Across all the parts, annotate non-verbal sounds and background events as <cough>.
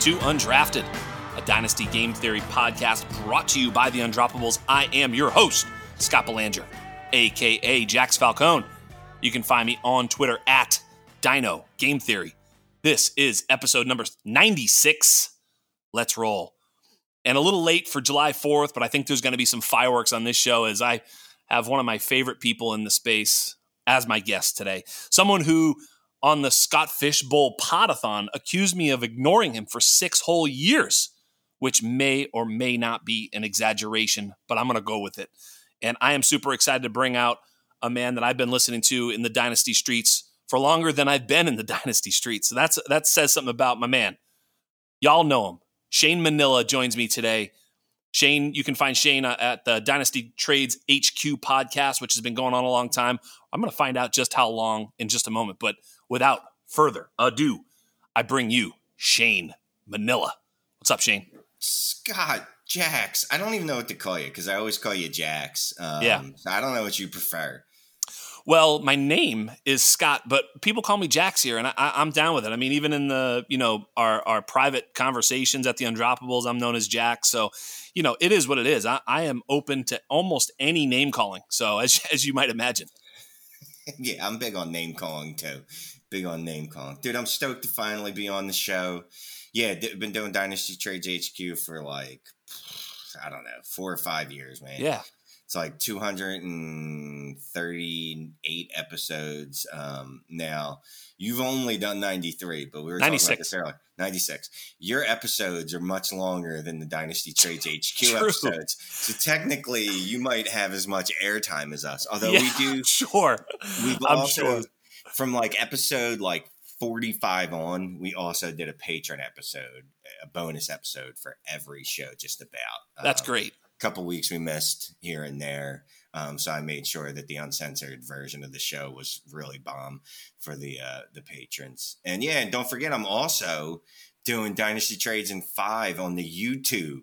To Undrafted, a Dynasty Game Theory podcast brought to you by the Undroppables. I am your host, Scott Belanger, aka Jax Falcone. You can find me on Twitter at Dyno Game Theory. This is episode number 96. Let's roll. And a little late for July 4th, but I think there's going to be some fireworks on this show as I have one of my favorite people in the space as my guest today. Someone who on the Scott Fish Bowl Podathon accused me of ignoring him for six whole years, which may or may not be an exaggeration, but I'm going to go with it. And I am super excited to bring out a man that I've been listening to in the Dynasty streets for longer than I've been in the <laughs> Dynasty streets. So that's that says something about my man. Y'all know him. Shane Manila joins me today. Shane, you can find Shane uh, at the Dynasty Trades HQ podcast, which has been going on a long time. I'm going to find out just how long in just a moment. But without further ado, I bring you Shane Manila. What's up, Shane? Scott, Jax. I don't even know what to call you because I always call you Jax. Um, Yeah. so I don't know what you prefer. Well, my name is Scott, but people call me Jax here, and I, I'm down with it. I mean, even in the you know our our private conversations at the Undroppables, I'm known as Jax. So, you know, it is what it is. I, I am open to almost any name calling. So, as <laughs> as you might imagine. <laughs> yeah, I'm big on name calling too. Big on name calling. Dude, I'm stoked to finally be on the show. Yeah, d- been doing Dynasty Trades HQ for like, I don't know, four or five years, man. Yeah, It's like 238 episodes um, now. You've only done 93, but we were talking about 96. this earlier. 96. Your episodes are much longer than the Dynasty Trades HQ <laughs> episodes. So technically, you might have as much airtime as us. Although Yeah, we do, <laughs> sure. we've I'm also, sure. From like episode like 45 on, we also did a Patreon episode, a bonus episode for every show, just about. That's Um, great. couple weeks we missed here and there. Um, so I made sure that the uncensored version of the show was really bomb for the uh, the patrons. And yeah, and don't forget, I'm also doing Dynasty Trades in five on the YouTube.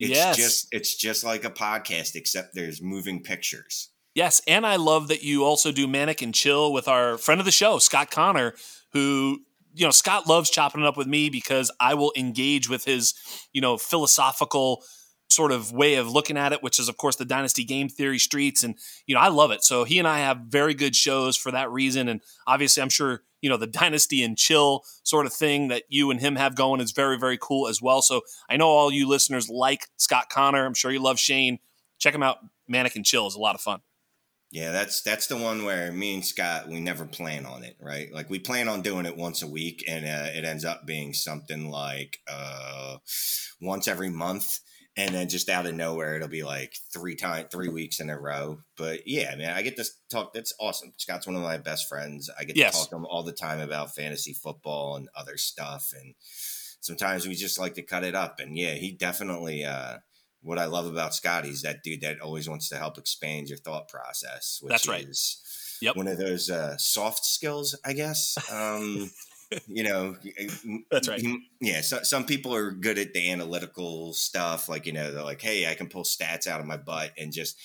It's Yes. just it's just like a podcast, except there's moving pictures. Yes, and I love that you also do Manic and Chill with our friend of the show, Scott Connor, who you know Scott loves chopping it up with me because I will engage with his you know philosophical sort of way of looking at it, which is of course the Dynasty Game Theory streets, and you know I love it. So he and I have very good shows for that reason, and obviously I'm sure you know the Dynasty and Chill sort of thing that you and him have going is very very cool as well. So I know all you listeners like Scott Connor. I'm sure you love Shane. Check him out. Manic and Chill is a lot of fun. Yeah, that's that's the one where me and Scott we never plan on it, right? Like we plan on doing it once a week, and uh, it ends up being something like uh, once every month, and then just out of nowhere it'll be like three time three weeks in a row. But yeah, man, I get to talk. That's awesome. Scott's one of my best friends. I get Yes. to talk to him all the time about fantasy football and other stuff, and sometimes we just like to cut it up. And yeah, he definitely. Uh, what I love about Scott, he's that dude that always wants to help expand your thought process. Which That's right. Is Yep. One of those uh, soft skills, I guess. Um, <laughs> you know, That's right. he- yeah, so, some people are good at the analytical stuff. Like, you know, they're like, hey, I can pull stats out of my butt and just.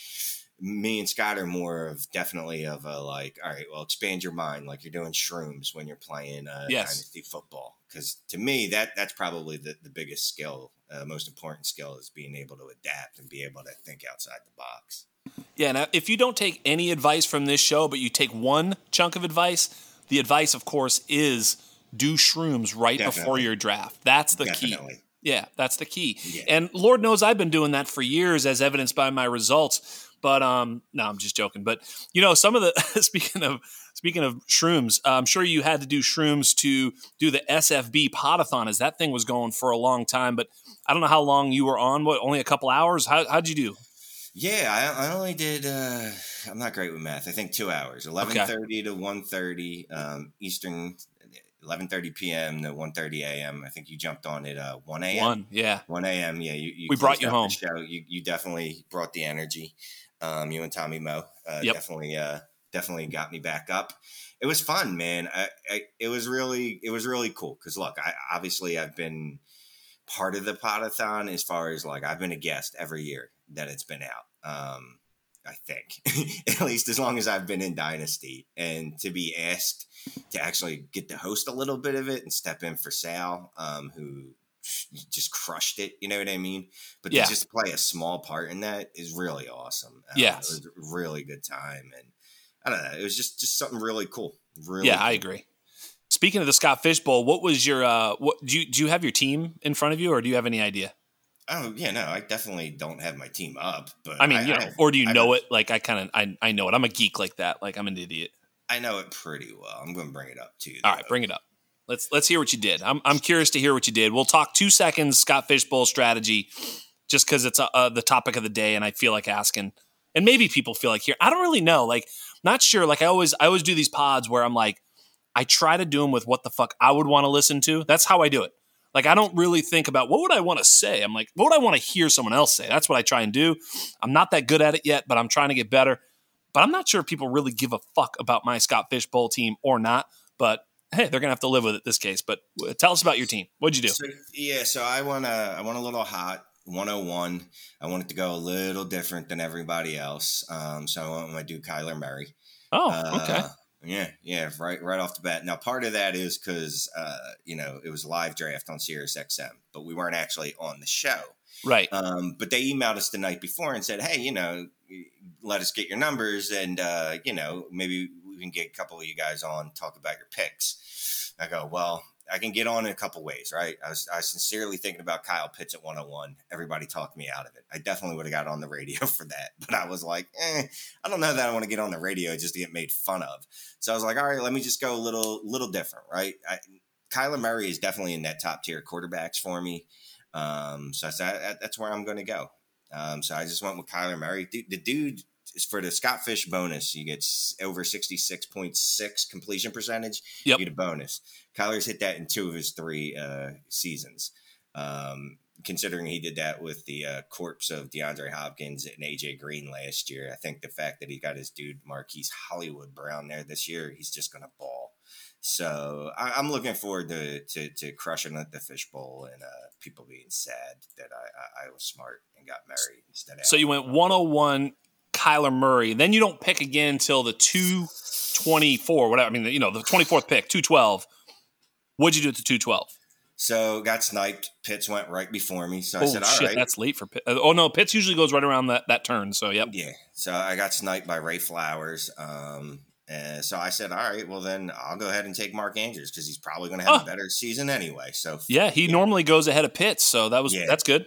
Me and Scott are more of definitely of a like, all right, well, expand your mind, like you're doing shrooms when you're playing uh, Yes. dynasty football. Because to me, that that's probably the, the biggest skill, uh, most important skill is being able to adapt and be able to think outside the box. Yeah, now if you don't take any advice from this show, but you take one chunk of advice, the advice, of course, is do shrooms right before your draft. That's the key. Yeah, that's the key. Yeah. And Lord knows I've been doing that for years, as evidenced by my results. But um, no, I'm just joking. But you know, some of the <laughs> speaking of speaking of shrooms, I'm sure you had to do shrooms to do the SFB podathon, as that thing was going for a long time. But I don't know how long you were on. What, only a couple hours? How how'd you do? Yeah, I, I only did. Uh, I'm not great with math. I think two hours, eleven thirty to one thirty um, Eastern, eleven thirty p.m. to one thirty a.m. I think you jumped on at uh, one a.m. One, yeah. One a.m. Yeah, you, you We brought you home. Show. You you definitely brought the energy. Um, you and Tommy Mo uh, Yep. definitely uh, definitely got me back up. It was fun, man. I, I, it was really it was really cool because look, I obviously I've been part of the podathon as far as like I've been a guest every year that it's been out. Um, I think, <laughs> at least as long as I've been in Dynasty, and to be asked to actually get to host a little bit of it and step in for Sal, um, who just crushed it. You know what I mean? But Yeah. to just play a small part in that is really awesome. Uh, Yes. it was a really good time, and I don't know, it was just just something really cool. Really, Yeah, I agree. Speaking of the Scott Fish Bowl, what was your uh what do you do you have your team in front of you or do you have any idea? Oh yeah, no, I definitely don't have my team up, but I mean, you know, I, or do you I know it? Like I kind of I, I know it. I'm a geek like that. Like I'm an idiot. I know it pretty well. I'm going to bring it up to you. All right, though. bring it up. Let's let's hear what you did. I'm I'm curious to hear what you did. We'll talk 2 seconds Scott Fishbowl strategy just cuz it's uh, uh, the topic of the day and I feel like asking and maybe people feel like here. I don't really know. Like not sure. Like I always I always do these pods where I'm like I try to do them with what the fuck I would want to listen to. That's how I do it. Like I don't really think about what would I want to say. I'm like, what would I want to hear someone else say? That's what I try and do. I'm not that good at it yet, but I'm trying to get better. But I'm not sure if people really give a fuck about my Scott Fishbowl team or not. But hey, they're gonna have to live with it this case. But tell us about your team. What'd you do? So, yeah, so I want to. I want a little hot. 101. I want it to go a little different than everybody else. Um, so I want to do Kyler Murray. Oh, Uh, okay. Yeah, yeah, right, right off the bat. Now, part of that is because uh, you know it was live draft on Sirius XM, but we weren't actually on the show. Right. Um, but they emailed us the night before and said, "Hey, you know, let us get your numbers, and uh, you know, maybe can get a couple of you guys on talk about your picks." I go, "Well, I can get on in a couple ways, right?" I was, I was sincerely thinking about Kyle Pitts at 101. Everybody talked me out of it. I definitely would have got on the radio <laughs> for that, but I was like, eh, I don't know that I want to get on the radio just to get made fun of. So I was like, all right, let me just go a little, little different, right? I, Kyler Murray is definitely in that top tier quarterbacks for me. Um, so I said that's where I'm going to go. Um, so I just went with Kyler Murray. The dude for the Scott Fish bonus. You get over 66.6 completion percentage. Yep. You get a bonus. Kyler's hit that in two of his three uh, seasons. Um, considering he did that with the uh, corpse of DeAndre Hopkins and AJ Green last year, I think the fact that he got his dude Marquise Hollywood Brown there this year, he's just going to ball. So I, I'm looking forward to, to to crushing at the fishbowl and uh, people being sad that I, I, I was smart and got married instead of So you went 101 Kyler Murray. Then you don't pick again until the 224, whatever. I mean, you know, the 24th pick, 212. What'd you do at the 212? so got sniped. Pitts went right before me, so I Oh said, "All shit, right." that's late for Pitt. Oh no, Pitts usually goes right around that, that turn. So yep. Yeah. So I got sniped by Ray Flowers. Um, and so I said, all right, well, then I'll go ahead and take Mark Andrews because he's probably going to have Oh. a better season anyway. So, Yeah, he normally goes ahead of Pitts, so that was Yeah. that's good.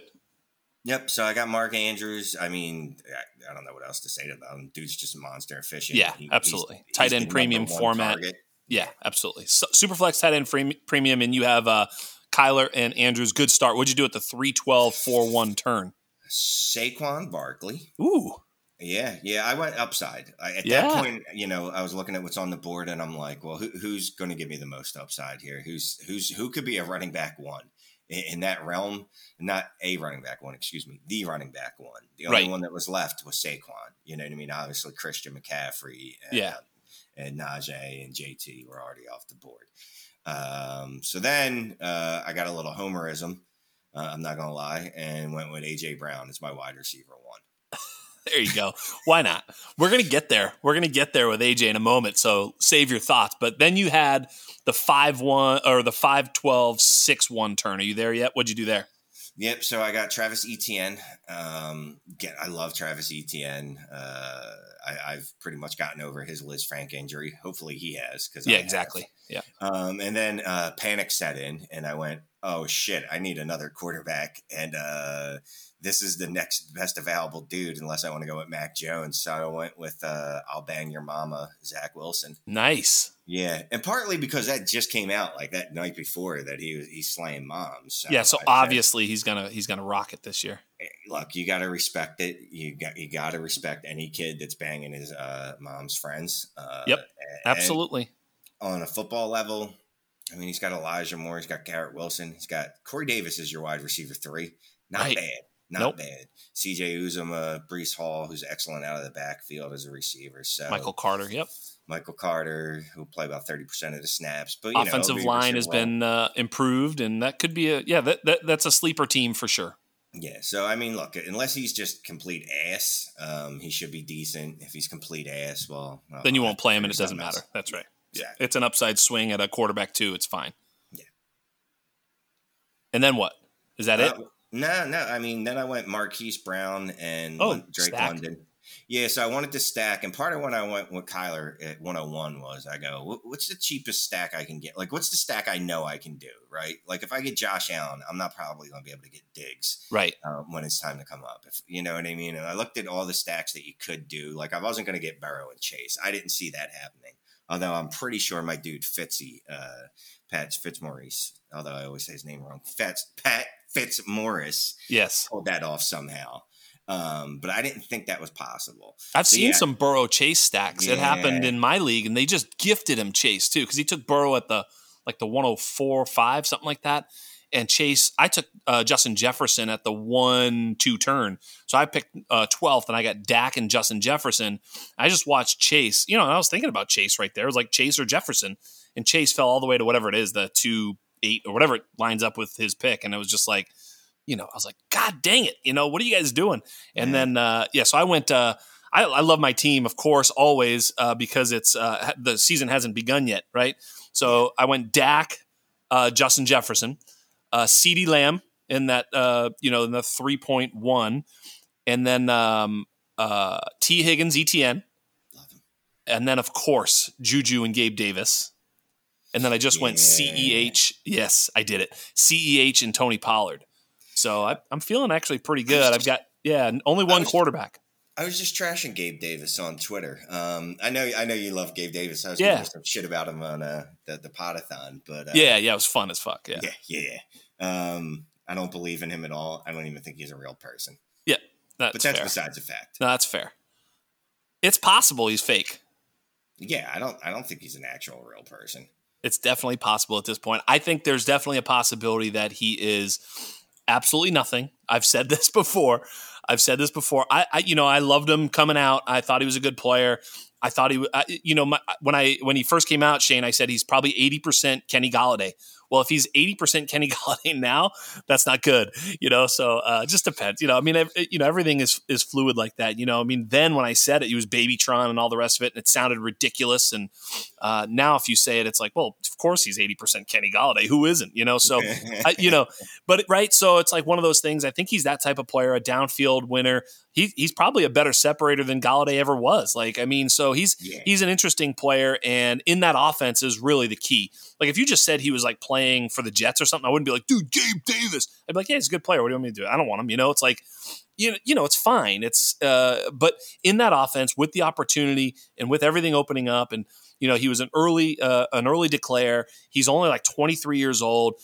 Yep. So I got Mark Andrews. I mean, I, I don't know what else to say about him. Dude's just a monster efficient. Yeah, He- absolutely. he's- Tight he's end premium format. target. Yeah, absolutely. So, Superflex tight end free, premium, and you have uh, Kyler and Andrews. Good start. What'd you do at the 312 4 1 turn? Saquon Barkley. Ooh, Yeah, yeah, I went upside. I, at Yeah. that point, you know, I was looking at what's on the board, and I'm like, well, who, who's going to give me the most upside here? Who's who's who could be a running back one in, that realm? Not a running back one, excuse me, the running back one. The only Right. one that was left was Saquon. You know what I mean? Obviously, Christian McCaffrey, and, Yeah. and Najee and JT were already off the board. Um, so then uh, I got a little homerism. Uh, I'm not gonna lie, and went with AJ Brown as my wide receiver one. There you go. Why not? We're going to get there. We're going to get there with AJ in a moment, so save your thoughts. But then you had the 5 1 or the 5 12 6 1 turn. Are you there yet? What'd you do there? Yep. So I got Travis Etienne. Um, get, I love Travis Etienne. Uh, I, I've pretty much gotten over his Lisfranc injury. Hopefully he has. Cause I Yeah, have. exactly. Yeah. Um, and then uh, panic set in, and I went, "Oh shit! I need another quarterback." And uh, this is the next best available dude, unless I want to go with Mac Jones. So I went with uh, "I'll bang your mama," Zach Wilson. Nice. Yeah, and partly because that just came out like that night before that he was he's slaying moms. So Yeah, so I said, obviously he's gonna he's gonna rock it this year. look, you got to respect it. You got you got to respect any kid that's banging his uh, mom's friends. Uh, Yep, Absolutely. on a football level, I mean, he's got Elijah Moore, he's got Garrett Wilson, he's got Corey Davis is your wide receiver three. Not Right. bad, not Nope. bad. C.J. Uzomah, Breece Hall, who's excellent out of the backfield as a receiver. So Michael Carter. Yep. Michael Carter, who'll play about thirty percent of the snaps, but you know, Offensive it'll line has role. been uh, improved, and that could be a yeah that, that that's a sleeper team for sure. Yeah, so I mean, look, unless he's just complete ass, um, he should be decent. If he's complete ass, well, well then you won't play him, and it doesn't matter. That's right. Exactly. Yeah, it's an upside swing at a quarterback too. It's fine. Yeah. And then what? Is that uh, it? No, no. I mean, then I went Marquise Brown and oh, Drake stack. London. Yeah, so I wanted to stack, and part of when I went with Kyler at 101 was I go, what's the cheapest stack I can get? Like, what's the stack I know I can do, right? Like, if I get Josh Allen, I'm not probably going to be able to get Diggs, right? Um, when it's time to come up, if you know what I mean. And I looked at all the stacks that you could do. Like, I wasn't going to get Burrow and Chase. I didn't see that happening. Although I'm pretty sure my dude Fitzy, uh, Pat Fitzmaurice, although I always say his name wrong, Fitz, Pat Fitzmaurice, yes, pulled that off somehow. Um, but I didn't think that was possible. I've So, seen yeah. some Burrow Chase stacks. It happened in my league, and they just gifted him Chase too because he took Burrow at the like the 104 5 something like that. And Chase, I took uh, Justin Jefferson at the one two turn, so I picked uh, 12th, and I got Dak and Justin Jefferson. I just watched Chase. You know, I was thinking about Chase right there. It was like Chase or Jefferson, and Chase fell all the way to whatever it is, the two eight or whatever it lines up with his pick, and it was just like, you know, I was like, God dang it, you know, what are you guys doing? And then uh, yeah, so I went. Uh, I, I love my team, of course, always uh, because it's uh, the season hasn't begun yet, right? So I went Dak, uh, Justin Jefferson, uh, CeeDee Lamb in that uh, you know in the three point one, and then um, uh, Tee Higgins, ETN, and then of course Juju and Gabe Davis, and then I just went Yeah. CEH. Yes, I did it. CEH and Tony Pollard. So I, I'm feeling actually pretty good. I've got yeah, only one was- quarterback. I was just trashing Gabe Davis on Twitter. Um, I know, I know you love Gabe Davis. I was Yeah. some shit about him on uh, the the podathon, but uh, Yeah, yeah, it was fun as fuck. Yeah, yeah, yeah. yeah. Um, I don't believe in him at all. I don't even think he's a real person. Yeah, that's, But that's fair. besides the fact. No, that's fair. It's possible he's fake. Yeah, I don't. I don't think he's an actual real person. It's definitely possible at this point. I think there's definitely a possibility that he is absolutely nothing. I've said <laughs> this before. I've said this before. I, I you know, I loved him coming out. I thought he was a good player. I thought he, I, you know, my, when I when he first came out, Shane, I said he's probably eighty percent Kenny Golladay. Well, if he's eighty percent <laughs> Kenny Golladay now, that's not good, you know. So uh, just depends, you know. I mean, ev- you know, everything is is fluid like that, you know. I mean, then when I said it, he was Babytron and all the rest of it, and it sounded ridiculous. And uh, now, if you say it, it's like, well, of course he's eighty percent Kenny Golladay. Who isn't, you know? So <laughs> I, you know, but right. So it's like one of those things. I think he's that type of player, a downfield winner. He, he's probably a better separator than Golladay ever was. Like, I mean, so he's Yeah. he's an interesting player, and in that offense is really the key. Like, if you just said he was like playing for the Jets or something, I wouldn't be like, dude, Gabe Davis. I'd be like, yeah, he's a good player. What do you want me to do? I don't want him. You know, it's like. You know, you know, it's fine. It's uh, but in that offense with the opportunity and with everything opening up, and you know, he was an early uh, an early declare. He's only like 23 years old.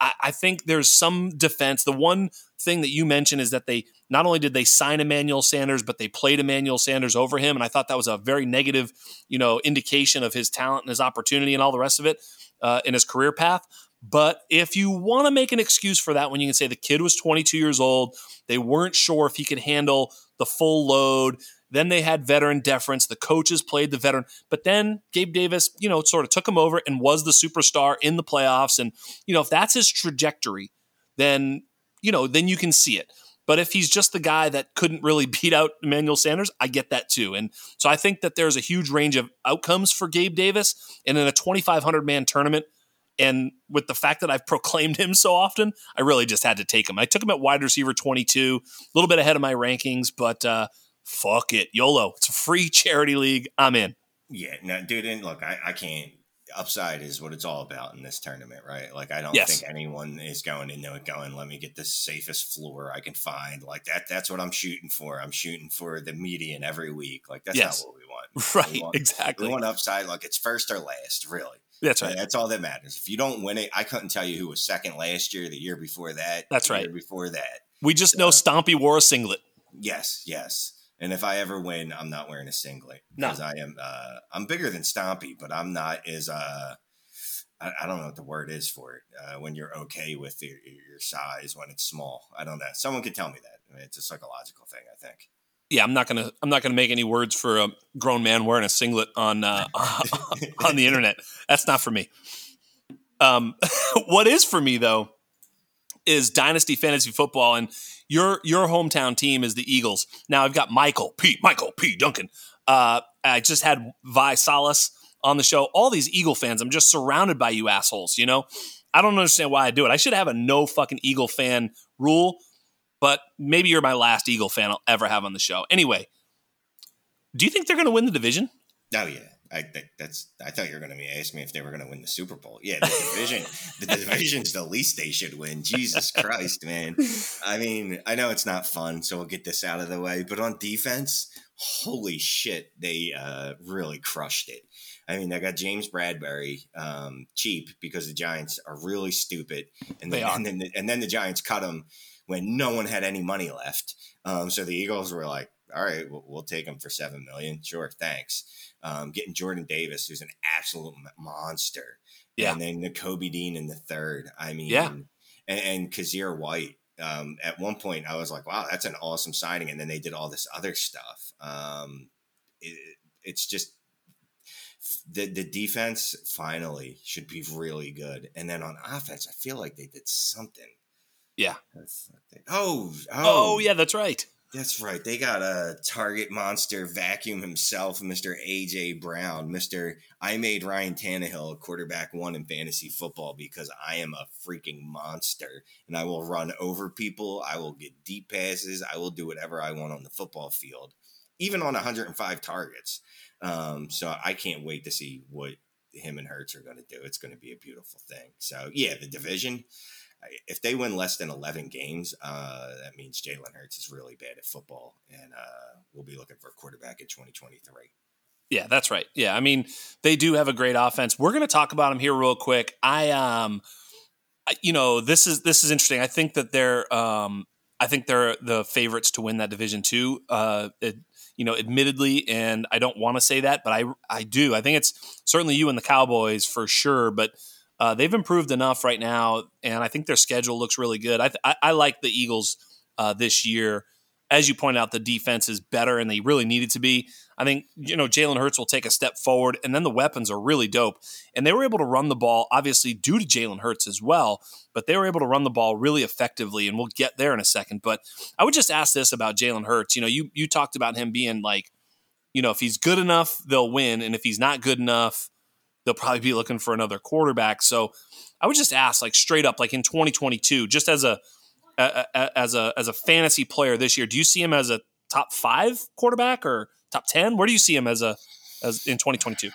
I, I think there's some defense. The one thing that you mentioned is that they not only did they sign Emmanuel Sanders, but they played Emmanuel Sanders over him, and I thought that was a very negative, you know, indication of his talent and his opportunity and all the rest of it uh, in his career path. But if you want to make an excuse for that, when you can say the kid was 22 years old, they weren't sure if he could handle the full load. Then they had veteran deference. The coaches played the veteran, but then Gabe Davis, you know, sort of took him over and was the superstar in the playoffs. And you know, if that's his trajectory, then you know, then you can see it. But if he's just the guy that couldn't really <laughs> beat out Emmanuel Sanders, I get that too. And so I think that there's a huge range of outcomes for Gabe Davis. And in a 2,500 man tournament, and with the fact that I've <laughs> proclaimed him so often, I really just had to take him. I took him at wide receiver 22, a little bit ahead of my rankings, but uh, fuck it. YOLO. It's a free charity league. I'm in. Yeah, no, dude. And look, I, I can't. Upside is what it's all about in this tournament, right? Like, I don't Yes. think anyone is going into it going, "Let me get the safest floor I can find." Like that. That's what I'm shooting for. I'm shooting for the median every week. Like that's Yes. not what we want. <laughs> Right. We want, exactly. we want upside. Like it's first or last, really. That's right. That's all that matters. If you don't win it, I couldn't tell you who was second last year, the year before that. That's the right. Year before that. We just know Stompy wore a singlet. Yes, yes. And if I ever win, I'm not wearing a singlet No. because I am. Uh, I'm bigger than Stompy, but I'm not as. Uh, I, I don't know what the word is for it. Uh, when you're okay with your, your size when it's small, I don't know. Someone could tell me that. I mean, it's a psychological thing, I think. Yeah, I'm not gonna. I'm not gonna make any words for a grown man wearing a singlet on uh, <laughs> on the internet. That's not for me. Um, <laughs> what is for me though is Dynasty Fantasy Football, and your your hometown team is the Eagles. Now I've got Michael P. Michael P. Duncan. Uh, I just had Vi Salas on the show. All these Eagle fans. I'm just surrounded by you assholes. You know, I don't understand why I do it. I should have a no fucking Eagle fan rule, but maybe you're my last Eagle fan I'll ever have on the show. Anyway, do you think they're going to win the division? Oh yeah. I think that's. I thought you were going to be asking me if they were going to win the Super Bowl. Yeah, the division. the <laughs> division's the least they should win. Jesus Christ, man. I mean, I know it's not fun, so we'll get this out of the way. But on defense, holy shit, they uh, really crushed it. I mean, they got James Bradberry um, cheap because the Giants are really stupid, and then, and then and then the Giants cut him when no one had any money left. Um, so the Eagles were like, "All right, we'll, we'll take him for seven million. Sure, thanks." Um, getting Jordan Davis, who's an absolute monster. Yeah. And then the Kobe Dean in the third. I mean, yeah. and, and Kyzir White. Um, at one point, I was like, wow, that's an awesome signing. And then they did all this other stuff. Um, it, it's just the, the defense finally should be really good. And then on offense, I feel like they did something. Yeah. Oh, oh, oh, yeah, that's right. That's right. They got a target monster vacuum himself, Mr. AJ Brown, Mr. I made Ryan Tannehill a quarterback one in fantasy football because I am a freaking monster and I will run over people. I will get deep passes. I will do whatever I want on the football field, even on 105 targets. Um, so I can't wait to see what him and Hurts are going to do. It's going to be a beautiful thing. So yeah, the division if they win less than 11 games, uh, that means Jalen Hurts is really bad at football, and uh, we'll be looking for a quarterback in 2023. Yeah, that's right. Yeah, I mean they do have a great offense. We're going to talk about them here real quick. I um, you know this is this is interesting. I think that they're um, I think they're the favorites to win that division too. Uh, it, you know, admittedly, and I don't want to say that, but I I do. I think it's certainly you and the Cowboys for sure, but uh, they've improved enough right now, and I think their schedule looks really good. I, I, I like the Eagles uh, this year. As you point out, the defense is better, and they really needed to be. I think you know Jalen Hurts will take a step forward, and then the weapons are really dope. And they were able to run the ball, obviously due to Jalen Hurts as well, but they were able to run the ball really effectively, and we'll get there in a second. But I would just ask this about Jalen Hurts. You know, you you talked about him being like, you know, if he's good enough, they'll win, and if he's not good enough, they'll probably be looking for another quarterback. So I would just ask, like straight up, like in 2022, just as a, a, a as a as a fantasy player this year, do you see him as a top five quarterback or top ten? Where do you see him as a as in 2022?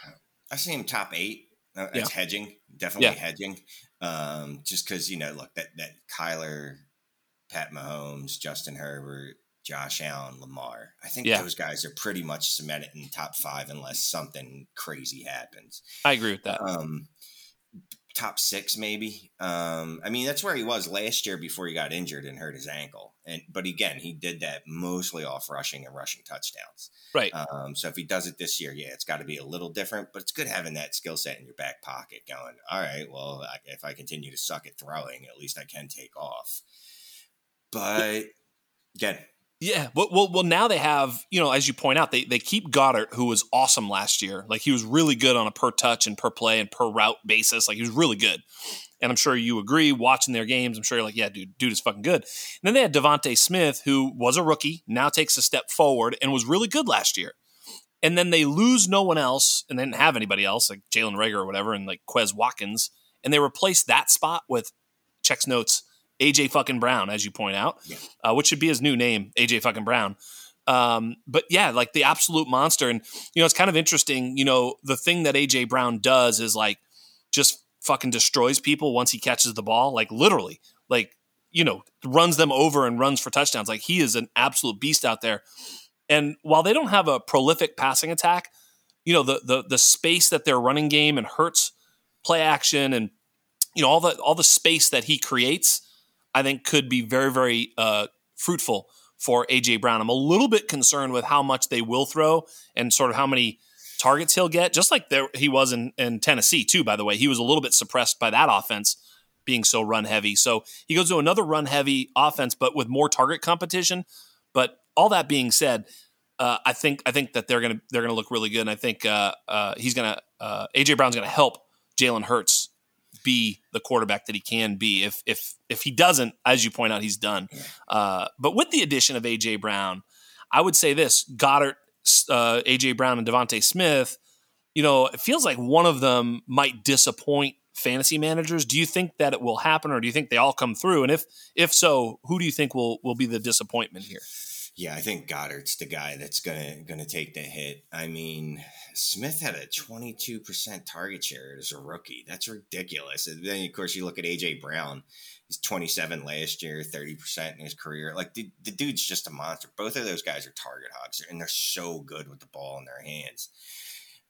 I see him top eight. Uh, that's yeah. hedging, definitely yeah. hedging. Um, just because you know, look that that Kyler, Pat Mahomes, Justin Herbert, Josh Allen, Lamar. I think yeah. those guys are pretty much cemented in top five unless something crazy happens. I agree with that. Um, top six, maybe. Um, I mean, that's where he was last year before he got injured and hurt his ankle. And but again, he did that mostly off rushing and rushing touchdowns. Right. Um, so if he does it this year, yeah, it's got to be a little different. But it's good having that skill set in your back pocket. Going, all right, well, if I continue to suck at throwing, at least I can take off. But again, yeah, well, well, well, now they have, you know, as you point out, they they keep Goedert, who was awesome last year. Like he was really good on a per touch and per play and per route basis. Like he was really good. And I'm sure you agree watching their games. I'm sure you're like, yeah, dude, dude is fucking good. And then they had DeVonta Smith, who was a rookie, now takes a step forward and was really good last year. And then they lose no one else and they didn't have anybody else, like Jalen Reagor or whatever, and like Quez Watkins. And they replaced that spot with checks notes AJ fucking Brown, as you point out, yeah. uh, which should be his new name, AJ fucking Brown. Um, but yeah, like the absolute monster. And, you know, it's kind of interesting. You know, the thing that AJ Brown does is like just fucking destroys people once he catches the ball, like literally, like, you know, runs them over and runs for touchdowns. Like he is an absolute beast out there. And while they don't have a prolific passing attack, you know, the the the space that their running game and Hurts play action and you know all the all the space that he creates I think could be very, very uh, fruitful for AJ Brown. I'm a little bit concerned with how much they will throw and sort of how many targets he'll get, just like there, he was in, in Tennessee, too, by the way. He was a little bit suppressed by that offense being so run heavy. So he goes to another run heavy offense, but with more target competition. But all that being said, uh, I think I think that they're gonna they're gonna look really good, and I think uh, uh, he's gonna uh, AJ Brown's gonna help Jalen Hurts be the quarterback that he can be. If if if he doesn't, as you point out, he's done. Uh, but with the addition of AJ Brown, I would say this: Goedert, uh, AJ Brown, and DeVonta Smith. You know, it feels like one of them might disappoint fantasy managers. Do you think that it will happen, or do you think they all come through? And if if so, who do you think will will be the disappointment here? Yeah, I think Goedert's the guy that's gonna gonna take the hit. I mean, Smith had a twenty two percent target share as a rookie. That's ridiculous. And then of course you look at AJ Brown. He's twenty seven last year, thirty percent in his career. Like the, the dude's just a monster. Both of those guys are target hogs, and they're so good with the ball in their hands.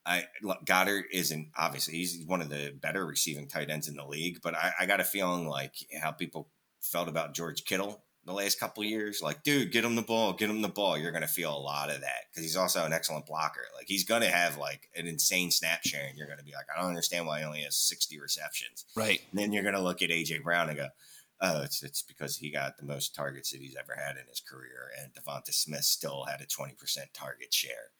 I Goedert isn't obviously he's one of the better receiving tight ends in the league, but I, I got a feeling like how people felt about George Kittle the last couple years. Like, dude, get him the ball, get him the ball. You're gonna feel a lot of that because he's also an excellent blocker. Like, he's gonna have like an insane snap share, and you're gonna be like, I don't understand why he only has 60 receptions. Right. And then you're gonna look at AJ Brown and go, Oh, it's it's because he got the most targets that he's ever had in his career, and DeVonta Smith still had a 20% target share.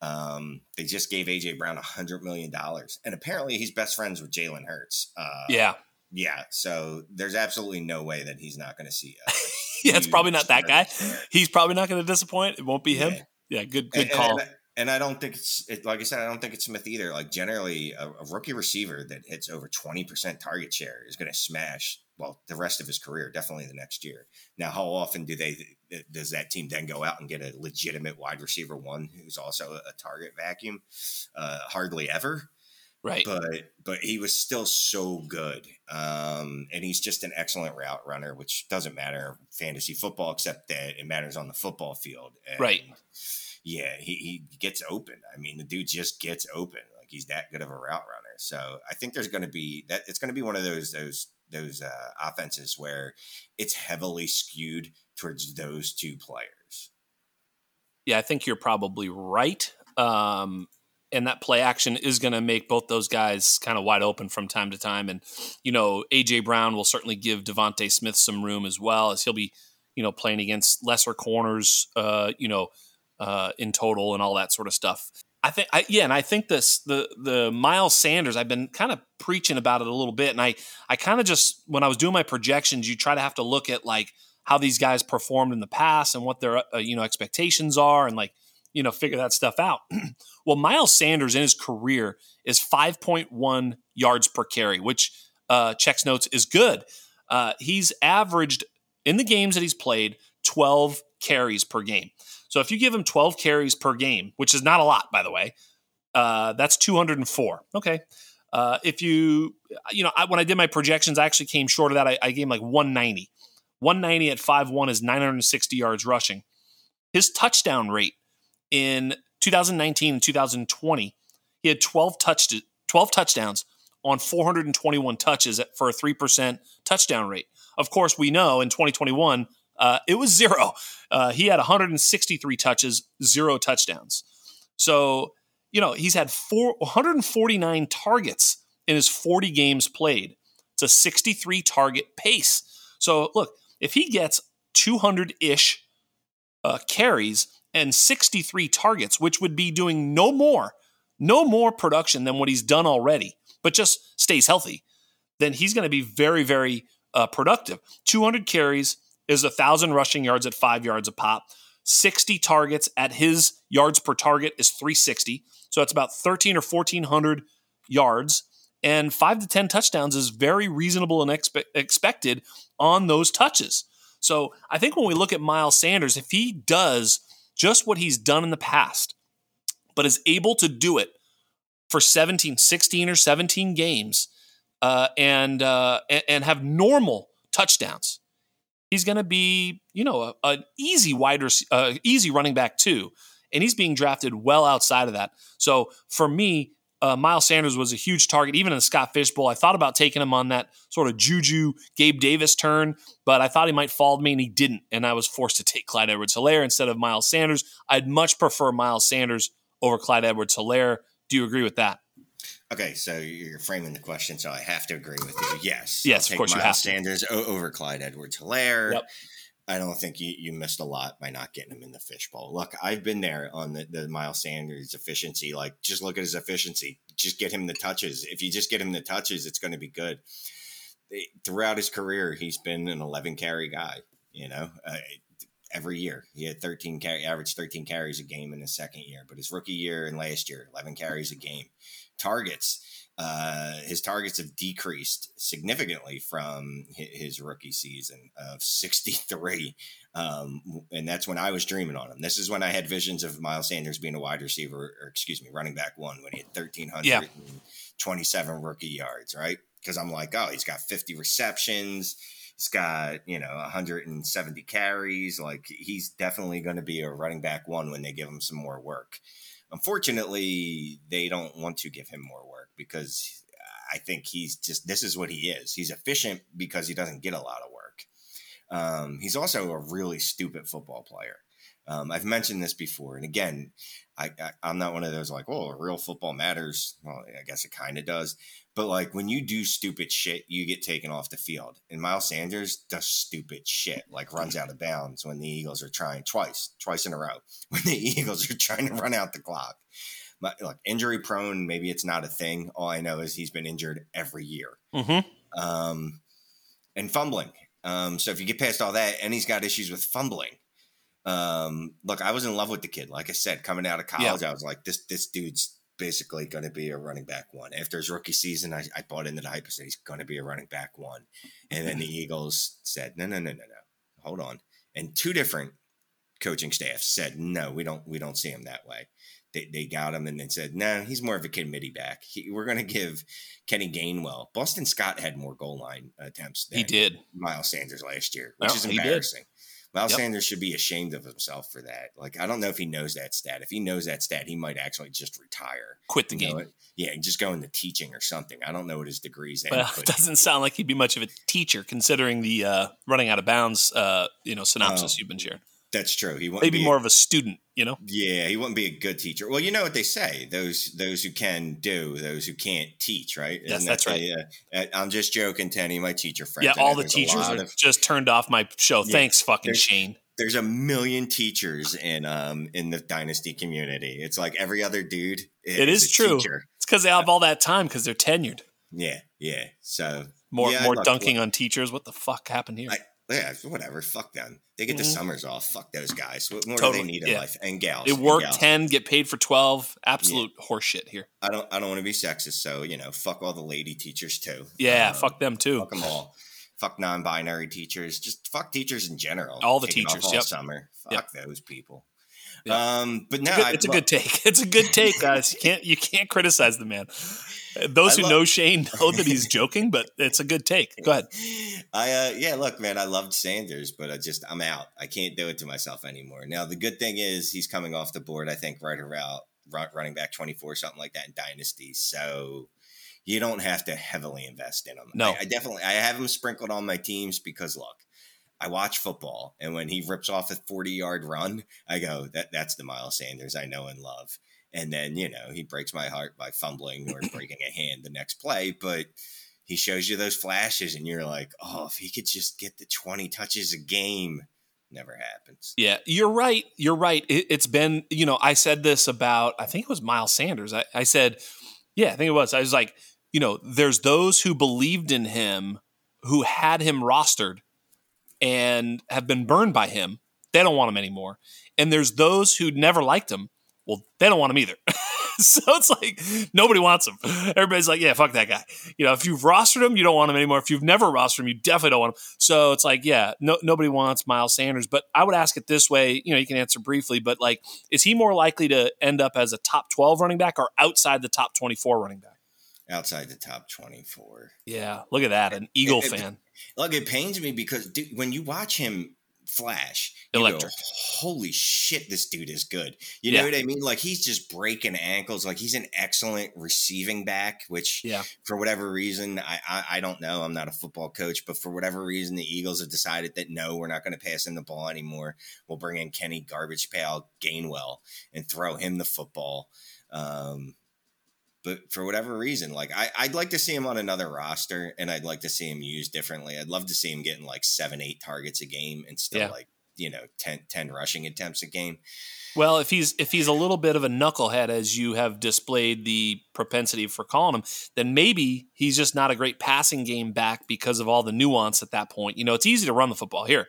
Um, they just gave AJ Brown a hundred million dollars, and apparently he's best friends with Jalen Hurts. Uh, yeah, yeah. So there's absolutely no way that he's not going to see. <laughs> yeah, it's probably not that guy. He's probably not going to disappoint. It won't be him. Yeah, good good and, call. And, and, I don't think it's it, like I said. I don't think it's Smith either. Like generally, a, a rookie receiver that hits over twenty percent target share is going to smash. Well, the rest of his career, definitely the next year. Now, how often do they does that team then go out and get a legitimate wide receiver one who's also a target vacuum? Uh, hardly ever. Right. But but he was still so good. Um, and he's just an excellent route runner, which doesn't matter fantasy football, except that it matters on the football field. And right. Yeah, he, he gets open. I mean, the dude just gets open. Like he's that good of a route runner. So I think there's gonna be that it's gonna be one of those those those uh, offenses where it's heavily skewed towards those two players. Yeah, I think you're probably right. Um, and that play action is going to make both those guys kind of wide open from time to time. And you know, AJ Brown will certainly give DeVonta Smith some room as well, as he'll be, you know, playing against lesser corners, uh, you know, uh, in total and all that sort of stuff. I think, I, yeah, and I think this the the Miles Sanders. I've been kind of preaching about it a little bit, and I I kind of just when I was doing my projections, you try to have to look at like how these guys performed in the past and what their uh, you know expectations are, and like you know, figure that stuff out. <clears throat> well, Miles Sanders in his career is 5.1 yards per carry, which uh, checks notes is good. Uh, he's averaged in the games that he's played 12 carries per game. So if you give him 12 carries per game, which is not a lot, by the way, uh, that's 204. Okay. Uh, if you, you know, I, when I did my projections, I actually came short of that. I, I gave him like 190. 190 at 5'1 is 960 yards rushing. His touchdown rate in 2019 and 2020, he had 12 touch 12 touchdowns on 421 touches for a 3% touchdown rate. Of course, we know in 2021, uh, it was zero. Uh, he had 163 touches, zero touchdowns. So, you know, he's had four, 149 targets in his 40 games played. It's a 63 target pace. So, look, if he gets 200 ish uh, carries, and 63 targets, which would be doing no more, no more production than what he's done already, but just stays healthy, then he's going to be very, very uh, productive. 200 carries is a 1,000 rushing yards at five yards a pop. 60 targets at his yards per target is 360. So that's about 13 or 1,400 yards. And five to 10 touchdowns is very reasonable and expe- expected on those touches. So I think when we look at Miles Sanders, if he does just what he's done in the past, but is able to do it for 17, 16 or 17 games uh, and, uh, and have normal touchdowns. He's going to be, you know, an easy wider, uh, easy running back too, and he's being drafted well outside of that. So for me, uh, Miles Sanders was a huge target, even in the Scott Fish Bowl. I thought about taking him on that sort of Juju Gabe Davis turn, but I thought he might fall to me, and he didn't. And I was forced to take Clyde Edwards Helaire instead of Miles Sanders. I'd much prefer Miles Sanders over Clyde Edwards Helaire. Do you agree with that? Okay, so you're framing the question, so I have to agree with you. Yes. Yes, of course Miles you have. Sanders over Clyde Edwards Helaire. Yep. I don't think you, you missed a lot by not getting him in the fishbowl. Look, I've been there on the, the Miles Sanders efficiency. Like, just look at his efficiency. Just get him the touches. If you just get him the touches, it's going to be good. Throughout his career, he's been an 11 carry guy. You know, uh, every year he had 13 carry, averaged 13 carries a game in his second year. But his rookie year and last year, 11 carries a game. Targets uh, his targets have decreased significantly from his rookie season of 63. Um, and that's when I was dreaming on him. This is when I had visions of Miles Sanders being a wide receiver, or excuse me, running back one when he had 1,327 yeah. rookie yards, right? Because I'm like, oh, he's got 50 receptions. He's got, you know, 170 carries. Like, he's definitely going to be a running back one when they give him some more work. Unfortunately, they don't want to give him more work because I think he's just this is what he is. He's efficient because he doesn't get a lot of work. Um, he's also a really stupid football player. Um, I've mentioned this before, and again, I, I, am not one of those like, oh, real football matters. Well, I guess it kind of does, but like when you do stupid shit, you get taken off the field. And Miles Sanders does stupid shit, like runs out of bounds when the Eagles are trying twice, twice in a row, <laughs> when the Eagles are trying to run out the clock like injury prone, maybe it's not a thing. All I know is he's been injured every year. Mm-hmm. Um, and fumbling. Um, so if you get past all that, and he's got issues with fumbling. Um, look, I was in love with the kid. Like I said, coming out of college, yeah. I was like, this this dude's basically going to be a running back one. After his rookie season, I, I bought into the hype. I said he's going to be a running back one. And then the Eagles said, no, no, no, no, no, hold on. And two different coaching staffs said, no, we don't we don't see him that way they, they got him and then said, no, nah, he's more of a committee back. He, we're going to give Kenny Gainwell. Boston Scott had more goal line attempts. he did. Miles Sanders last year, which well, is embarrassing. Miles yep. Sanders should be ashamed of himself for that. Like, I don't know if he knows that stat. If he knows that stat, he might actually just retire, quit the game. Yeah, and just go into teaching or something. I don't know what his degrees. Well, <laughs> it doesn't sound like he'd be much of a teacher, considering the uh, running out of bounds, uh, you know, synopsis you've been sharing. That's true. He won't maybe more a, of a student, you know. Yeah, he wouldn't be a good teacher. Well, you know what they say: those those who can do, those who can't teach. Right? Yes, Isn't that's that right. uh, I'm just joking, Tenny, my teacher friend. Yeah, all the teachers are of, just turned off my show. Yeah, Thanks, fucking Shane. There's a million teachers in um in the dynasty community. It's like every other dude. Is it is true. Teacher. It's because they have all that time because they're tenured. Yeah, yeah. So more yeah, more dunking on teachers. What the fuck happened here? I, yeah, whatever. Fuck them. They get the mm-hmm. summers off. Fuck those guys. What more totally. do they need in yeah. life? And gals. They work gals. ten, get paid for twelve. Absolute yeah. horseshit here. I don't. I don't want to be sexist, so you know, fuck all the lady teachers too. Yeah, um, fuck them too. Fuck them all. Fuck non-binary teachers. Just fuck teachers in general. All the teachers. all yep. summer. Fuck yep. those people. Um, but now it's, a good, it's a good take. <laughs> It's a good take, guys. You can't you can't criticize the man. Those I who love- know Shane know that he's <laughs> joking, but it's a good take. Go ahead. I uh, yeah, look, man, I loved Sanders, but I just I'm out. I can't do it to myself anymore. Now the good thing is he's coming off the board. I think right around running back 24, something like that in Dynasty. So you don't have to heavily invest in him. No, I, I definitely I have him sprinkled on my teams because look, I watch football, and when he rips off a 40 yard run, I go, that that's the Miles Sanders I know and love. And then, you know, he breaks my heart by fumbling or <laughs> breaking a hand the next play. But he shows you those flashes, and you're like, oh, if he could just get the 20 touches a game, never happens. Yeah, you're right. You're right. It, has been, you know, I said this about, I think it was Miles Sanders. I, I said, yeah, I think it was. I was like, you know, there's those who believed in him who had him rostered and have been burned by him, they don't want him anymore. And there's those who never liked him. Well, they don't want him either. <laughs> so it's like nobody wants him. Everybody's like, yeah, fuck that guy. You know, if you've rostered him, you don't want him anymore. If you've never rostered him, you definitely don't want him. So it's like, yeah, no, nobody wants Miles Sanders. But I would ask it this way. You know, you can answer briefly, but like, is he more likely to end up as a top 12 running back or outside the top 24 running back? Outside the top 24. Yeah, look at that. An Eagle it, fan. Look, it pains me because dude, when you watch him flash, electric. Go, Holy shit, this dude is good. You yeah. know what I mean? Like he's just breaking ankles. Like he's an excellent receiving back. Which, yeah, for whatever reason, I, I, I don't know. I'm not a football coach, but for whatever reason, the Eagles have decided that no, we're not going to pass him the ball anymore. We'll bring in Kenny Garbage Pail Gainwell and throw him the football. Um, but for whatever reason, like I, I'd like to see him on another roster, and I'd like to see him used differently. I'd love to see him getting like seven, eight targets a game and still Yeah. like you know 10, 10 rushing attempts a game. Well, if he's if he's a little bit of a knucklehead, as you have displayed the propensity for calling him, then maybe he's just not a great passing game back because of all the nuance at that point. You know, it's easy to run the football here,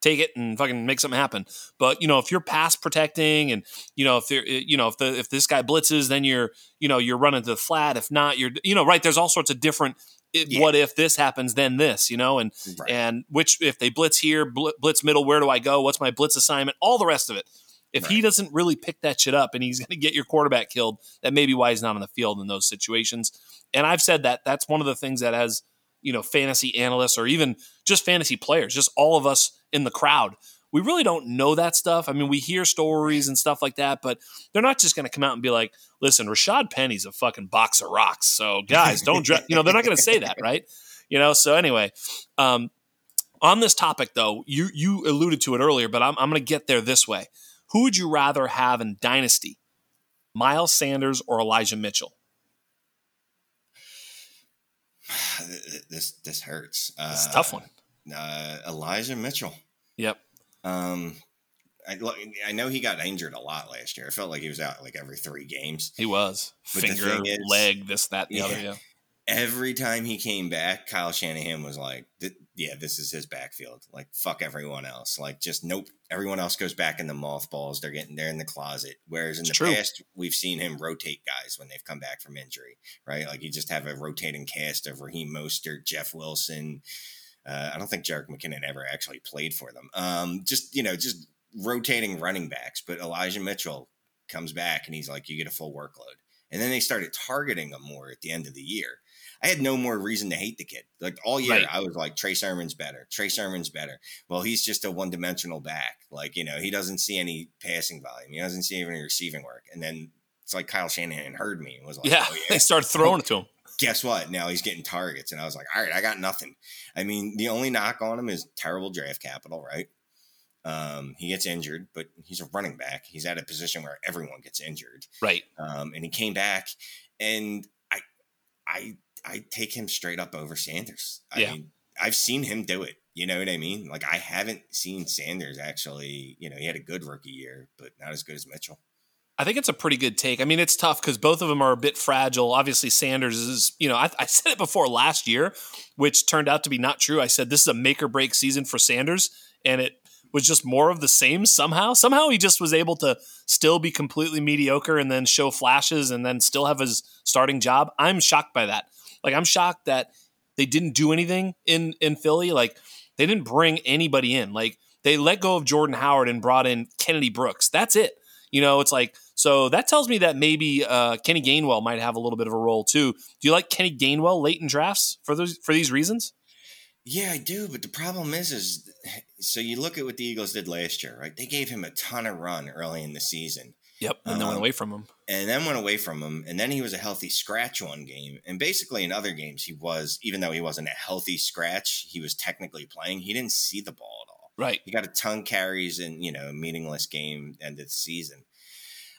take it and fucking make something happen. But you know, if you're pass protecting and you know if there, you know if the if this guy blitzes, then you're you know you're running to the flat. If not, you're you know right. There's all sorts of different. It, Yeah. What if this happens? Then this, you know, and Right. and which if they blitz here, bl- blitz middle, where do I go? What's my blitz assignment? All the rest of it. If he doesn't really pick that shit up and he's going to get your quarterback killed, that may be why he's not on the field in those situations. And I've said that that's one of the things that as you know fantasy analysts or even just fantasy players, just all of us in the crowd, we really don't know that stuff. I mean, we hear stories and stuff like that, but they're not just going to come out and be like, "Listen, Rashaad Penny's a fucking box of rocks." So guys, don't dra-, you know they're not going to say that, right? You know. So anyway, um, on this topic though, you you alluded to it earlier, but I'm I'm going to get there this way. Who would you rather have in Dynasty, Miles Sanders or Elijah Mitchell? <sighs> this this hurts. Uh, It's a tough one. Uh, Elijah Mitchell. Yep. Um, I look, I know he got injured a lot last year. I felt like he was out like every three games. He was But finger, is- leg, this, that, the other. Yeah. Every time he came back, Kyle Shanahan was like, "Yeah, this is his backfield. Like, fuck everyone else. Like, just nope. Everyone else goes back in the mothballs. They're getting there in the closet. Whereas in It's the true. past, we've seen him rotate guys when they've come back from injury. Right? Like, you just have a rotating cast of Raheem Mostert, Jeff Wilson. Uh, I don't think Jerick McKinnon ever actually played for them. Um, just you know, just rotating running backs. But Elijah Mitchell comes back and he's like, you get a full workload. And then they started targeting him more at the end of the year. I had no more reason to hate the kid. Like all year, Right. I was like, Trey Sermon's better. Trey Sermon's better. Well, he's just a one dimensional back. Like, you know, he doesn't see any passing volume. He doesn't see any receiving work. And then it's like Kyle Shanahan heard me and was like, Yeah. oh, <laughs> They started throwing it to him. <laughs> guess what? Now he's getting targets. And I was like, all right, I got nothing. I mean, the only knock on him is terrible draft capital, right? Um, he gets injured, but he's a running back. He's at a position where everyone gets injured. Right. Um, and he came back, and I, I, I take him straight up over Sanders. I Yeah. mean, I've seen him do it. You know what I mean? Like I haven't seen Sanders actually. You know, he had a good rookie year, but not as good as Mitchell. I think it's a pretty good take. I mean, it's tough because both of them are a bit fragile. Obviously, Sanders is, you know, I, I said it before last year, which turned out to be not true. I said this is a make or break season for Sanders, and it was just more of the same somehow. Somehow he just was able to still be completely mediocre and then show flashes and then still have his starting job. I'm shocked by that. Like, I'm shocked that they didn't do anything in in Philly. Like, they didn't bring anybody in. Like, they let go of Jordan Howard and brought in Kennedy Brooks. That's it. You know, it's like so that tells me that maybe uh, Kenny Gainwell might have a little bit of a role too. Do you like Kenny Gainwell late in drafts for those for these reasons? Yeah, I do. But the problem is, is so you look at what the Eagles did last year, right? They gave him a ton of run early in the season. Yep, and then went Um, away from him. and then went away from him. And then he was a healthy scratch one game. And basically, in other games, he was, even though he wasn't a healthy scratch, he was technically playing. He didn't see the ball at all. Right. He got a ton carries in, you know, meaningless game end of the season.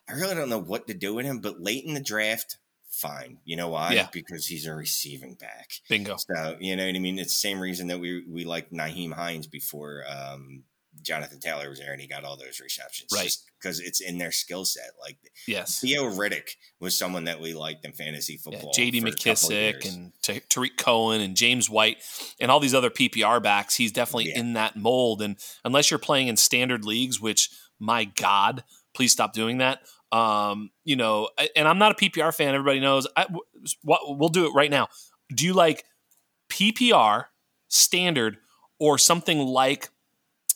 I really don't know what to do with him, but late in the draft, fine. You know why? Yeah. Because he's a receiving back. Bingo. So, you know what I mean? It's the same reason that we we liked Nyheim Hines before um, Jonathan Taylor was there and he got all those receptions. Right. Because it's in their skill set. Like Yes. Theo Riddick was someone that we liked in fantasy Yeah, football. J.D. couple of McKissic and Ta- Tarik Cohen and James White and all these other PPR backs. He's definitely Yeah. in that mold. And unless you're playing in standard leagues, which my God, please stop doing that. Um, you know, and I'm not a PPR fan. Everybody knows. I, we'll do it right now. Do you like PPR standard or something like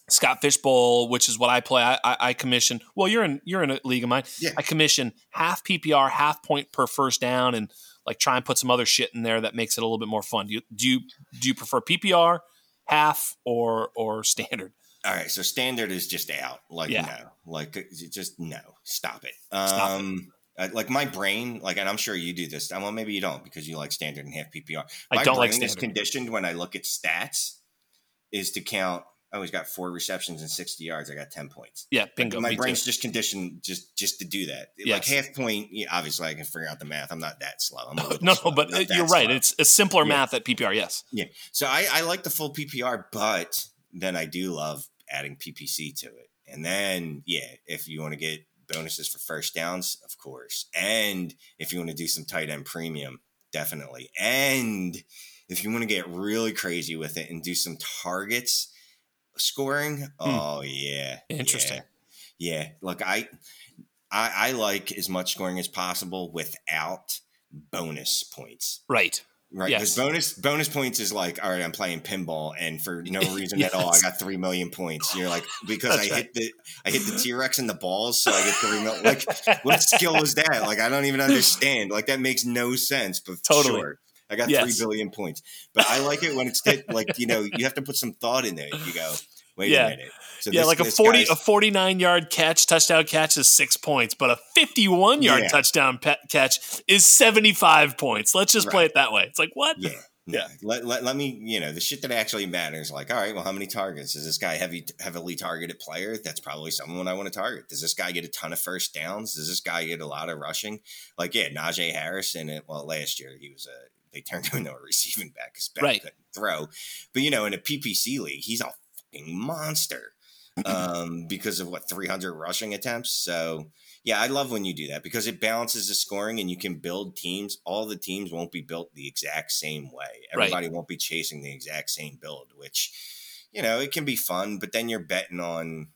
Scott Fish Bowl, which is what I play? I, I, I commission. Well, you're in you're in a league of mine. Yeah. I commission half PPR, half point per first down, and like try and put some other shit in there that makes it a little bit more fun. Do you do you do you prefer PPR, half, or or standard? All right, so standard is just out. Like Yeah. no, like just no. Stop it. Stop it. Um, uh, like my brain, like, and I'm sure you do this. Well, maybe you don't because you like standard and half PPR. I don't like brain is conditioned when I look at stats is to count. Oh, he's got four receptions and 60 yards. I got 10 points. Yeah, bingo. My brain's too. just conditioned just just to do that. Yes. Like half point, yeah, obviously I can figure out the math. I'm not that slow. I'm <laughs> no, slow. but uh, you're right. Slow. It's a simpler yeah. math at PPR, yes. Yeah. So I, I like the full PPR, but then I do love adding PPC to it. And then, yeah, if you want to get bonuses for first downs, of course. And if you want to do some tight end premium, definitely. And if you want to get really crazy with it and do some targets scoring, hmm. oh yeah, interesting. Yeah. yeah. Look, I, I I like as much scoring as possible without bonus points. Right. Right, because yes. bonus bonus points is like, all right, I'm playing pinball, and for no <laughs> reason yes. at all, I got three million points. You're like, <laughs> because I right. hit the I hit the T Rex in the balls, so I get three million. Like, what <laughs> skill is that? Like, I don't even understand. Like, that makes no sense. But totally. sure, I got yes. three billion points. But I like it when it's like you know you have to put some thought in there. You go, wait yeah. a minute. So yeah, this, like a forty a forty nine yard catch touchdown catch is six points, but a fifty one yard yeah. touchdown pe- catch is seventy five points. Let's just right. play it that way. It's like what? <laughs> Yeah. Yeah. Let, let, let me, you know, the shit that actually matters. Like, all right, well, how many targets? Is this guy heavy, heavily targeted player? That's probably someone I want to target. Does this guy get a ton of first downs? Does this guy get a lot of rushing? Like, yeah, Najee Harris in it. Well, last year he was a, they turned <laughs> him into a receiving back because right. couldn't throw. But, you know, in a PPC league, he's a fucking monster um, because of what 300 rushing attempts. So yeah, I love when you do that because it balances the scoring and you can build teams. All the teams won't be built the exact same way. Everybody right. won't be chasing the exact same build, which you know it can be fun. But then you're betting on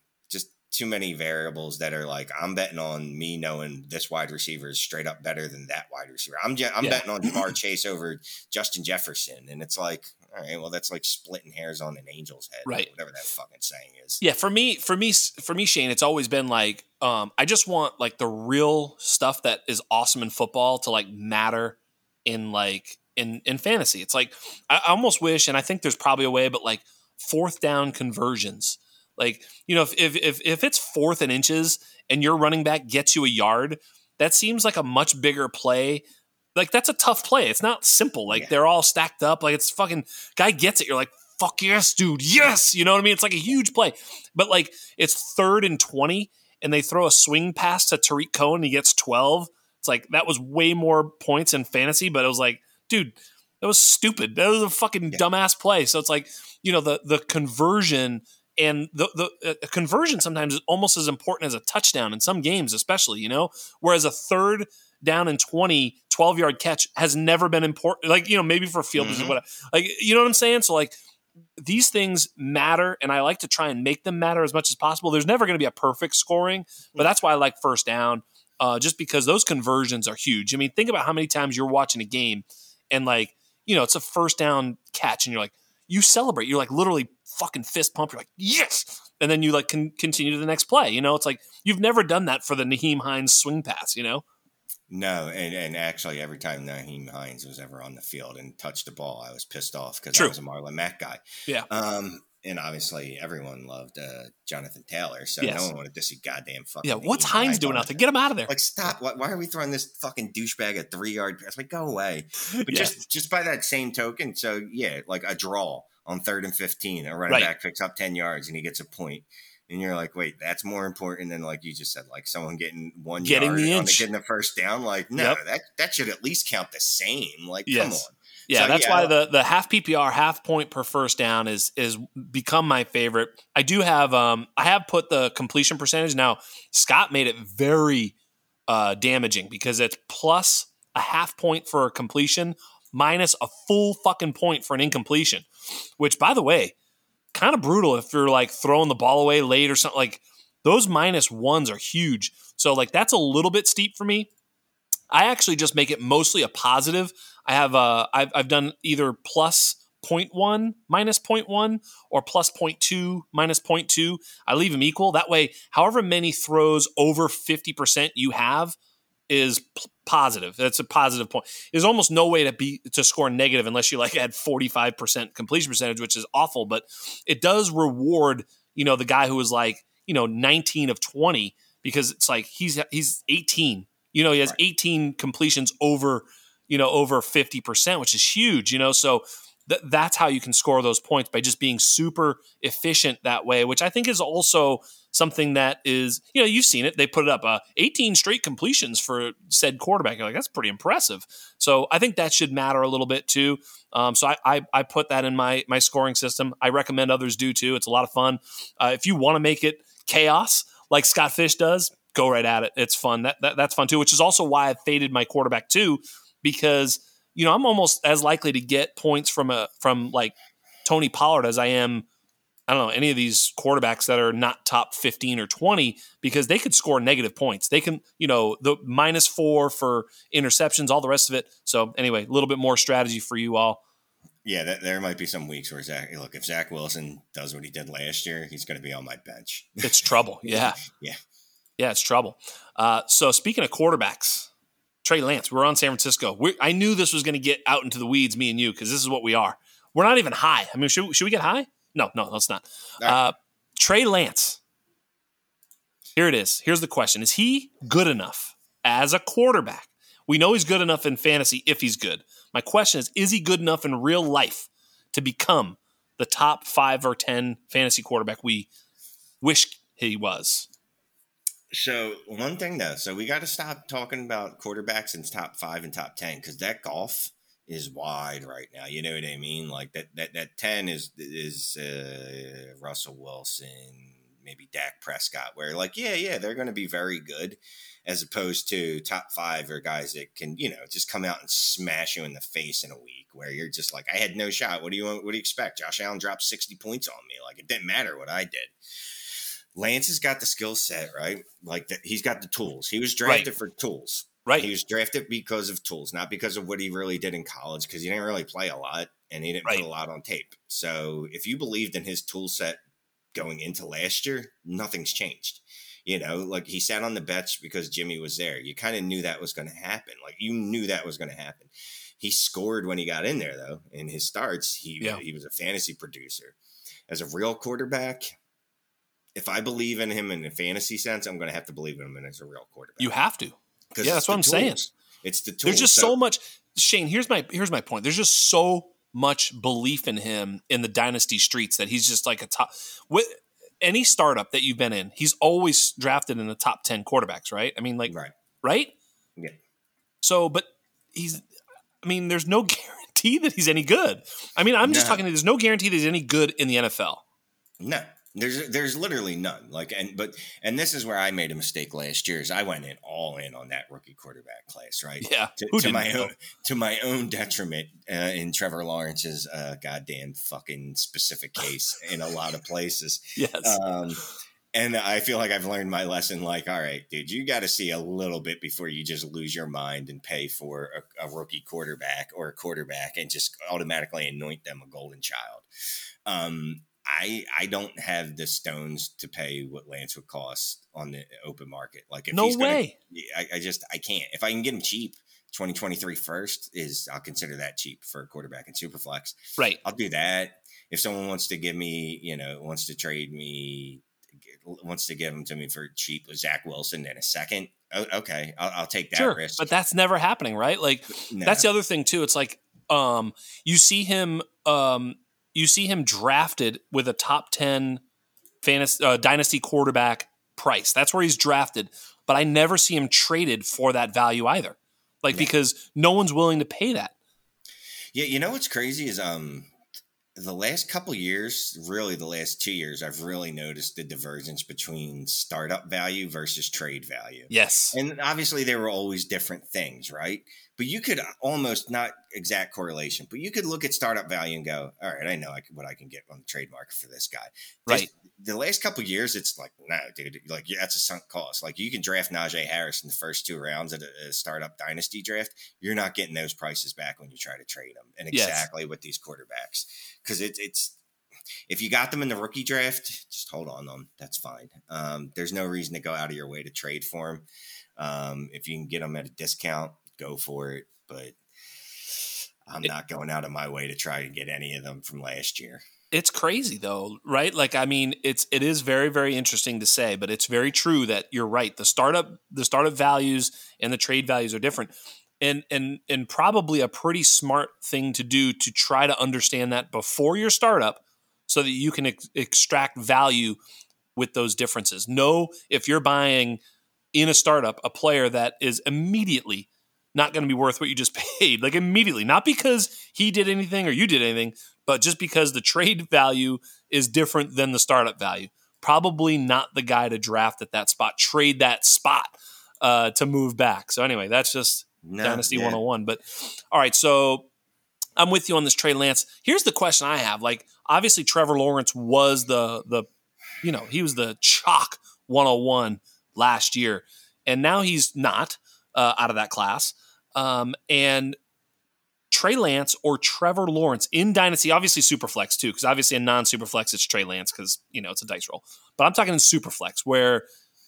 too many variables that are like I'm betting on me knowing this wide receiver is straight up better than that wide receiver. I'm I'm yeah. betting on Ja'Marr <laughs> Chase over Justin Jefferson, and it's like all right, well, that's like splitting hairs on an angel's head, right? Whatever that fucking saying is. Yeah, for me, for me, for me, Shane, it's always been like, um, I just want like the real stuff that is awesome in football to like matter in like in in fantasy. It's like I, I almost wish, and I think there's probably a way, but like fourth down conversions. Like you know, if if if, if it's fourth and inches and your running back gets you a yard, that seems like a much bigger play like that's a tough play. It's not simple. Like yeah. they're all stacked up. Like it's fucking guy gets it. You're like, fuck yes, dude. Yes. You know what I mean? It's like a huge play. But like it's third and 20 and they throw a swing pass to Tarik Cohen. He gets 12. It's like that was way more points in fantasy, but it was like, dude, that was stupid. That was a fucking yeah. dumbass play. So it's like, you know, the the conversion and the the uh, conversion sometimes is almost as important as a touchdown in some games, especially, you know, whereas a third down and 20, 12 yard catch has never been important. Like, you know, maybe for field mm-hmm. whatever. Like, you know what I'm saying? So, like, these things matter, and I like to try and make them matter as much as possible. There's never going to be a perfect scoring, but that's why I like first down, uh, just because those conversions are huge. I mean, think about how many times you're watching a game and, like, you know, it's a first down catch, and you're like, you celebrate. You're like literally fucking fist pump. You're like, yes. And then you like can continue to the next play. You know, it's like you've never done that for the Nyheim Hines swing pass, you know? No, and, and actually, every time Nyheim Hines was ever on the field and touched the ball, I was pissed off because I was a Marlon Mack guy. Yeah. Um, and obviously, everyone loved uh, Jonathan Taylor, so yes. no one wanted to see goddamn fucking. Yeah, what's Hines doing out there? Get him out of there! Like, stop! Why, why are we throwing this fucking douchebag a three yard pass? Like, go away! <laughs> But just just by that same token, so yeah, like a draw on third and fifteen, a running right. back picks up ten yards and he gets a point. and you're like, wait, that's more important than like you just said, like someone getting one getting yard the inch, getting the first down. Like, no, yep. that that should at least count the same. Like, yes. come on. Yeah, so, that's yeah, why the the half PPR half point per first down is is become my favorite. I do have um I have put the completion percentage now. Scott made it very uh, damaging because it's plus a half point for a completion minus a full fucking point for an incompletion. Which, by the way, kind of brutal if you're like throwing the ball away late or something. Like those minus ones are huge. So like that's a little bit steep for me. I actually just make it mostly a positive. I have uh I've, I've done either plus 0.1 minus 0.1 or plus 0.2 minus 0.2. I leave them equal. That way, however many throws over 50% you have, is p- positive. That's a positive point. There's almost no way to be to score negative unless you like had 45% completion percentage, which is awful, but it does reward, you know, the guy who was like, you know, 19 of 20 because it's like he's he's 18. You know, he has right. 18 completions over, you know, over 50%, which is huge, you know. So th- that's how you can score those points by just being super efficient that way, which I think is also something that is, you know, you've seen it. They put it up uh, 18 straight completions for said quarterback. You're like, that's pretty impressive. So I think that should matter a little bit too. Um, so I, I, I, put that in my, my scoring system. I recommend others do too. It's a lot of fun. Uh, if you want to make it chaos like Scott Fish does, go right at it. It's fun. That, that That's fun too, which is also why I faded my quarterback too, because, you know, I'm almost as likely to get points from a, from like Tony Pollard as I am I don't know any of these quarterbacks that are not top 15 or 20 because they could score negative points. They can, you know, the minus four for interceptions, all the rest of it. So anyway, a little bit more strategy for you all. Yeah, that, there might be some weeks where Zach, look, if Zach Wilson does what he did last year, he's going to be on my bench. It's trouble. <laughs> Yeah. yeah. Yeah, it's trouble. Uh, so speaking of quarterbacks, Trey Lance, we're on San Francisco. We're, I knew this was going to get out into the weeds, me and you, because this is what we are. We're not even high. I mean, should, should we get high? No, no, let's not. Uh, Trey Lance. Here it is. Here's the question Is he good enough as a quarterback? We know he's good enough in fantasy if he's good. My question is Is he good enough in real life to become the top five or 10 fantasy quarterback we wish he was? So, one thing though, so we got to stop talking about quarterbacks in top five and top 10 because that golf is wide right now. You know what I mean? Like that that that ten is is uh, Russell Wilson, maybe Dak Prescott, where like yeah yeah they're going to be very good, as opposed to top five or guys that can you know just come out and smash you in the face in a week where you're just like I had no shot. What do you want? What do you expect? Josh Allen dropped sixty points on me. Like it didn't matter what I did. Lance has got the skill set, right? Like that, he's got the tools. He was drafted right. for tools. Right. He was drafted because of tools, not because of what he really did in college, because he didn't really play a lot and he didn't right. put a lot on tape. So if you believed in his tool set going into last year, nothing's changed. You know, like he sat on the bench because Jimmy was there. You kind of knew that was going to happen. Like you knew that was going to happen. He scored when he got in there, though. In his starts, he yeah. he was a fantasy producer. As a real quarterback, if I believe in him in a fantasy sense, I'm going to have to believe in him as a real quarterback. You have to. Yeah, that's what I'm tools. saying. It's the tools. There's just so, so much. Shane, here's my here's my point. There's just so much belief in him in the dynasty streets that he's just like a top. With any startup that you've been in, he's always drafted in the top ten quarterbacks, right? I mean, like, right, right? Yeah. So, but he's. I mean, there's no <laughs> guarantee that he's any good. I mean, I'm just talking. There's no guarantee that he's any good in the NFL. No, there's there's literally none. Like and but and this is where I made a mistake last year. Is I went in all in on that rookie quarterback class, right? Yeah, to, to my own to my own detriment uh, in Trevor Lawrence's uh, goddamn fucking specific case <laughs> in a lot of places. yes. Um, and I feel like I've learned my lesson. Like, all right, dude, you got to see a little bit before you just lose your mind and pay for a, a rookie quarterback or a quarterback and just automatically anoint them a golden child. Um, I I don't have the stones to pay what Lance would cost on the open market. Like if no he's gonna, way, I, I just I can't. If I can get him cheap, 2023 first is I'll consider that cheap for a quarterback in Superflex. Right, I'll do that. If someone wants to give me, you know, wants to trade me, wants to give them to me for cheap with Zach Wilson in a second, okay, I'll, I'll take that sure, risk. But that's never happening, right? Like no. that's the other thing too. It's like um, you see him um, you see him drafted with a top 10 fantasy uh, dynasty quarterback price. That's where he's drafted, but I never see him traded for that value either. Like yeah. because no one's willing to pay that. Yeah, you know what's crazy is um the last couple years, really the last two years, I've really noticed the divergence between startup value versus trade value. Yes. And obviously they were always different things, right? But you could almost not exact correlation, but you could look at startup value and go, all right, I know I can, what I can get on the trade market for this guy. Right. This, the last couple years, it's like, no, dude, like yeah, that's a sunk cost. Like you can draft Najee Harris in the first two rounds at a, a startup dynasty draft. You're not getting those prices back when you try to trade them. And exactly yes. with these quarterbacks, because it, it's if you got them in the rookie draft, just hold on them. That's fine. Um, there's no reason to go out of your way to trade for them. Um, if you can get them at a discount, go for it. But I'm not going out of my way to try to get any of them from last year. It's crazy though, right? Like I mean, it's it is very very interesting to say, but it's very true that you're right. The startup the startup values and the trade values are different. and and and probably a pretty smart thing to do to try to understand that before your startup so that you can ex- extract value with those differences. Know if you're buying in a startup a player that is immediately not going to be worth what you just <laughs> paid, like immediately, not because he did anything or you did anything, but just because the trade value is different than the startup value. Probably not the guy to draft at that spot. Trade that spot uh, to move back. So anyway, that's just no, Dynasty yeah. 101. But all right, so I'm with you on this Trey Lance. Here's the question I have. Like, obviously Trevor Lawrence was the the you know, he was the chalk 101 last year. And now he's not uh, out of that class. Um, and Trey Lance or Trevor Lawrence in Dynasty, obviously Superflex too, because obviously in non Superflex it's Trey Lance because, you know, it's a dice roll. But I'm talking in Superflex where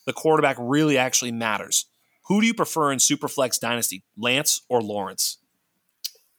the quarterback really actually matters. Who do you prefer in Superflex Dynasty, Lance or Lawrence?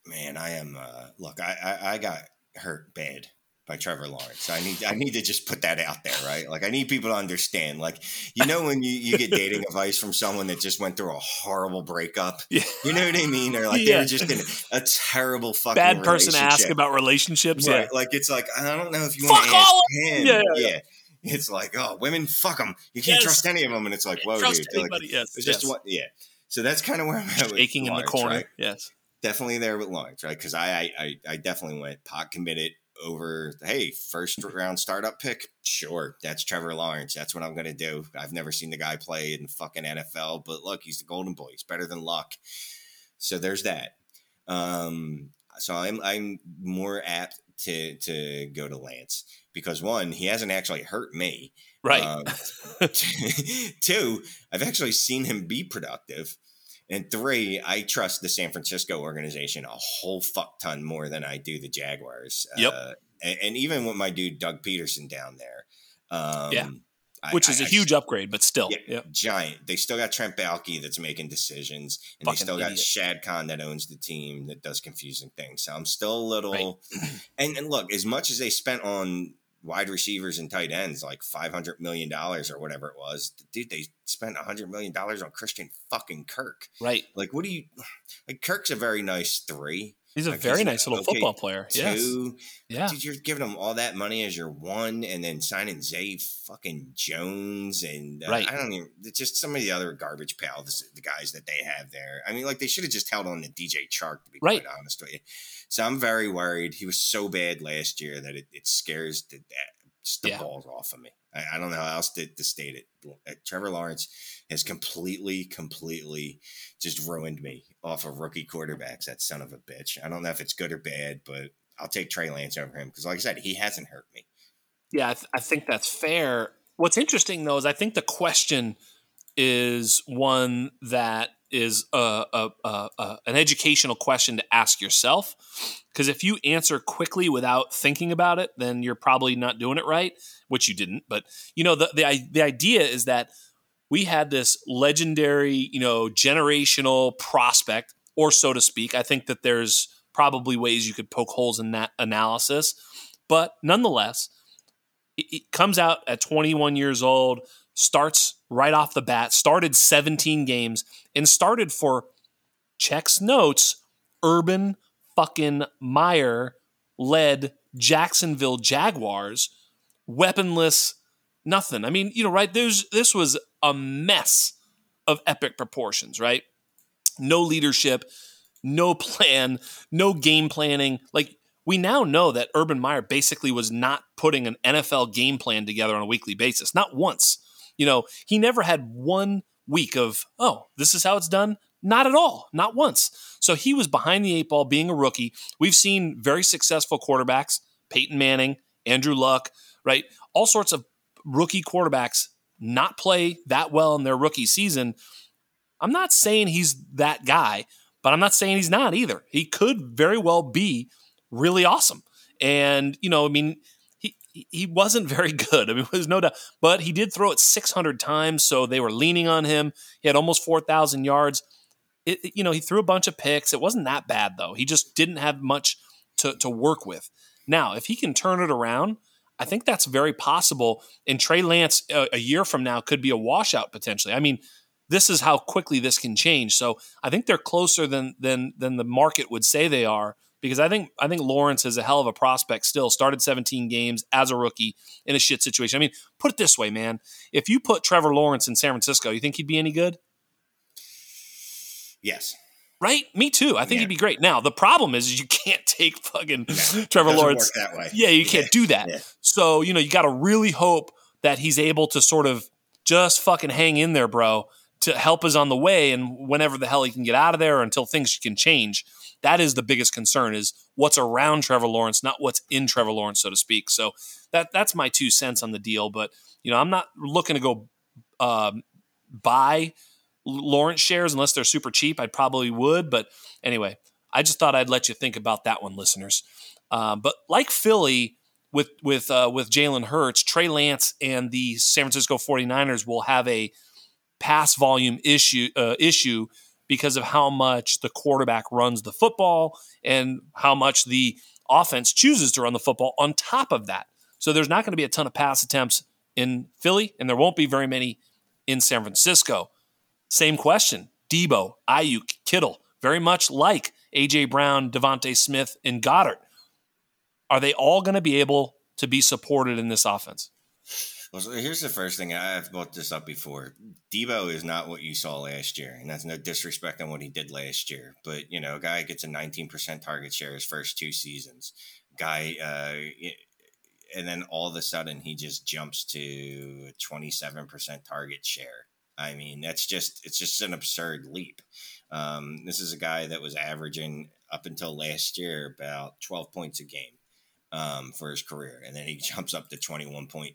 Man, I am. Uh, look, I, I, I got hurt bad by Trevor Lawrence. I need I need to just put that out there, right? Like I need people to understand. Like you know when you, you get <laughs> dating advice from someone that just went through a horrible breakup. Yeah. You know what I mean? Or like yeah. they were just in a terrible fucking bad person to ask about relationships. Right. Yeah. Like it's like I don't know if you want to ask him. Yeah. yeah. It's like, oh, women, fuck them. You can't yes. trust any of them. And it's like, whoa, trust dude. Anybody, like, yes. It's just what, yeah. So that's kind of where I'm at. Aching in the corner. Right? Yes. Definitely there with Lawrence, right? Because I, I, I definitely went pot committed over, hey, first round startup pick? Sure, that's Trevor Lawrence. That's what I'm going to do. I've never seen the guy play in fucking NFL, but look, he's the golden boy. He's better than Luck. So there's that. Um, so I'm I'm more apt to to go to Lance because one, he hasn't actually hurt me. Right. Um, <laughs> <laughs> two, I've actually seen him be productive. And three, I trust the San Francisco organization a whole fuck ton more than I do the Jaguars. Yep. Uh, and, and, even with my dude Doug Pederson down there. Um, yeah. Which I, is a huge I, upgrade, but still, yeah, yep. giant. They still got Trent Baalke that's making decisions, and Fucking they still idiot. got Shad Khan that owns the team that does confusing things. So I'm still a little. Right. <clears throat> and, and look, as much as they spent on wide receivers and tight ends like 500 million dollars or whatever it was dude they spent 100 million dollars on christian fucking kirk right like what do you like kirk's a very nice three He's a like very nice little okay, football player. Two, yes. Yeah. Dude, you're giving him all that money as your one and then signing Zay fucking Jones and uh, right. I don't even, just some of the other garbage pals, the guys that they have there. I mean, like they should have just held on to DJ Chark, to be right. quite honest with you. So I'm very worried. He was so bad last year that it, it scares the, the yeah. balls off of me. I, I, don't know how else to, to state it. Uh, Trevor Lawrence has completely, completely just ruined me off of rookie quarterbacks. That son of a bitch. I don't know if it's good or bad, but I'll take Trey Lance over him because, like I said, he hasn't hurt me. Yeah, I, th- I think that's fair. What's interesting though is I think the question is one that is a, a, a, a, an educational question to ask yourself. Because if you answer quickly without thinking about it, then you're probably not doing it right, which you didn't. But you know, the the, the idea is that we had this legendary, you know, generational prospect, or so to speak. I think that there's probably ways you could poke holes in that analysis, but nonetheless, it, it comes out at 21 years old starts right off the bat, started 17 games, and started for checks notes, Urban fucking Meyer led Jacksonville Jaguars, weaponless, nothing. I mean, you know, right? There's this was a mess of epic proportions, right? No leadership, no <laughs> plan, no game planning. Like we now know that Urban Meyer basically was not putting an NFL game plan together on a weekly basis, not once. You know, he never had one week of, oh, this is how it's done. Not at all, not once. So he was behind the eight ball being a rookie. We've seen very successful quarterbacks, Peyton Manning, Andrew Luck, right? All sorts of rookie quarterbacks not play that well in their rookie season. I'm not saying he's that guy, but I'm not saying he's not either. He could very well be really awesome. And, you know, I mean, he wasn't very good. I mean, <laughs> there's no doubt, but he did throw it 600 times, so they were leaning on him. He had almost 4,000 yards. It, you know, he threw a bunch of picks. It wasn't that bad though. He just didn't have much to to work with. Now, if he can turn it around, I think that's very possible. And Trey Lance, a, a year from now, could be a washout potentially. I mean, this is how quickly this can change. So I think they're closer than than than the market would say they are because I think I think Lawrence is a hell of a prospect still. Started 17 games as a rookie in a shit situation. I mean, put it this way, man. If you put Trevor Lawrence in San Francisco, you think he'd be any good? Yes. Right? Me too. I think yeah. he'd be great. Now, the problem is, is you <laughs> can't take fucking no, Trevor Lawrence that way. Yeah, you can't yeah. do that. Yeah. So, you know, you got to really hope that he's able to sort of just fucking hang in there, bro, to help is on the way and whenever the hell he can get out of there until things can change. That is the biggest concern is what's around Trevor Lawrence, not what's in Trevor Lawrence, so to speak. So that that's my two cents on the deal. But you know, I'm not looking to go um, buy Lawrence shares unless they're super cheap. I probably would, but anyway, I just thought I'd let you think about that one, listeners. Um, but like Philly with with uh, with Jalen Hurts, Trey Lance and the San Francisco 49ers will have a pass volume issue uh, issue because of how much the quarterback runs the football and how much the offense chooses to run the football on top of that. So there's not going to be a ton of pass attempts in Philly, and there won't be very many in San Francisco. Same question. Deebo, Aiyuk, Kittle, very much like AJ Brown, DeVonta Smith, and Goedert. Are they all going to be able to be supported in this offense? Well, so here's the first thing. I've brought this up before. Deebo is not what you saw last year, and that's no disrespect on what he did last year. But you know, a guy gets a 19% target share his first two seasons. Guy, uh, and then all of a sudden he just jumps to 27% target share. I mean, that's just it's just an absurd leap. Um, this is a guy that was averaging up until last year about 12 points a game um, for his career, and then he <laughs> jumps up to 21.2.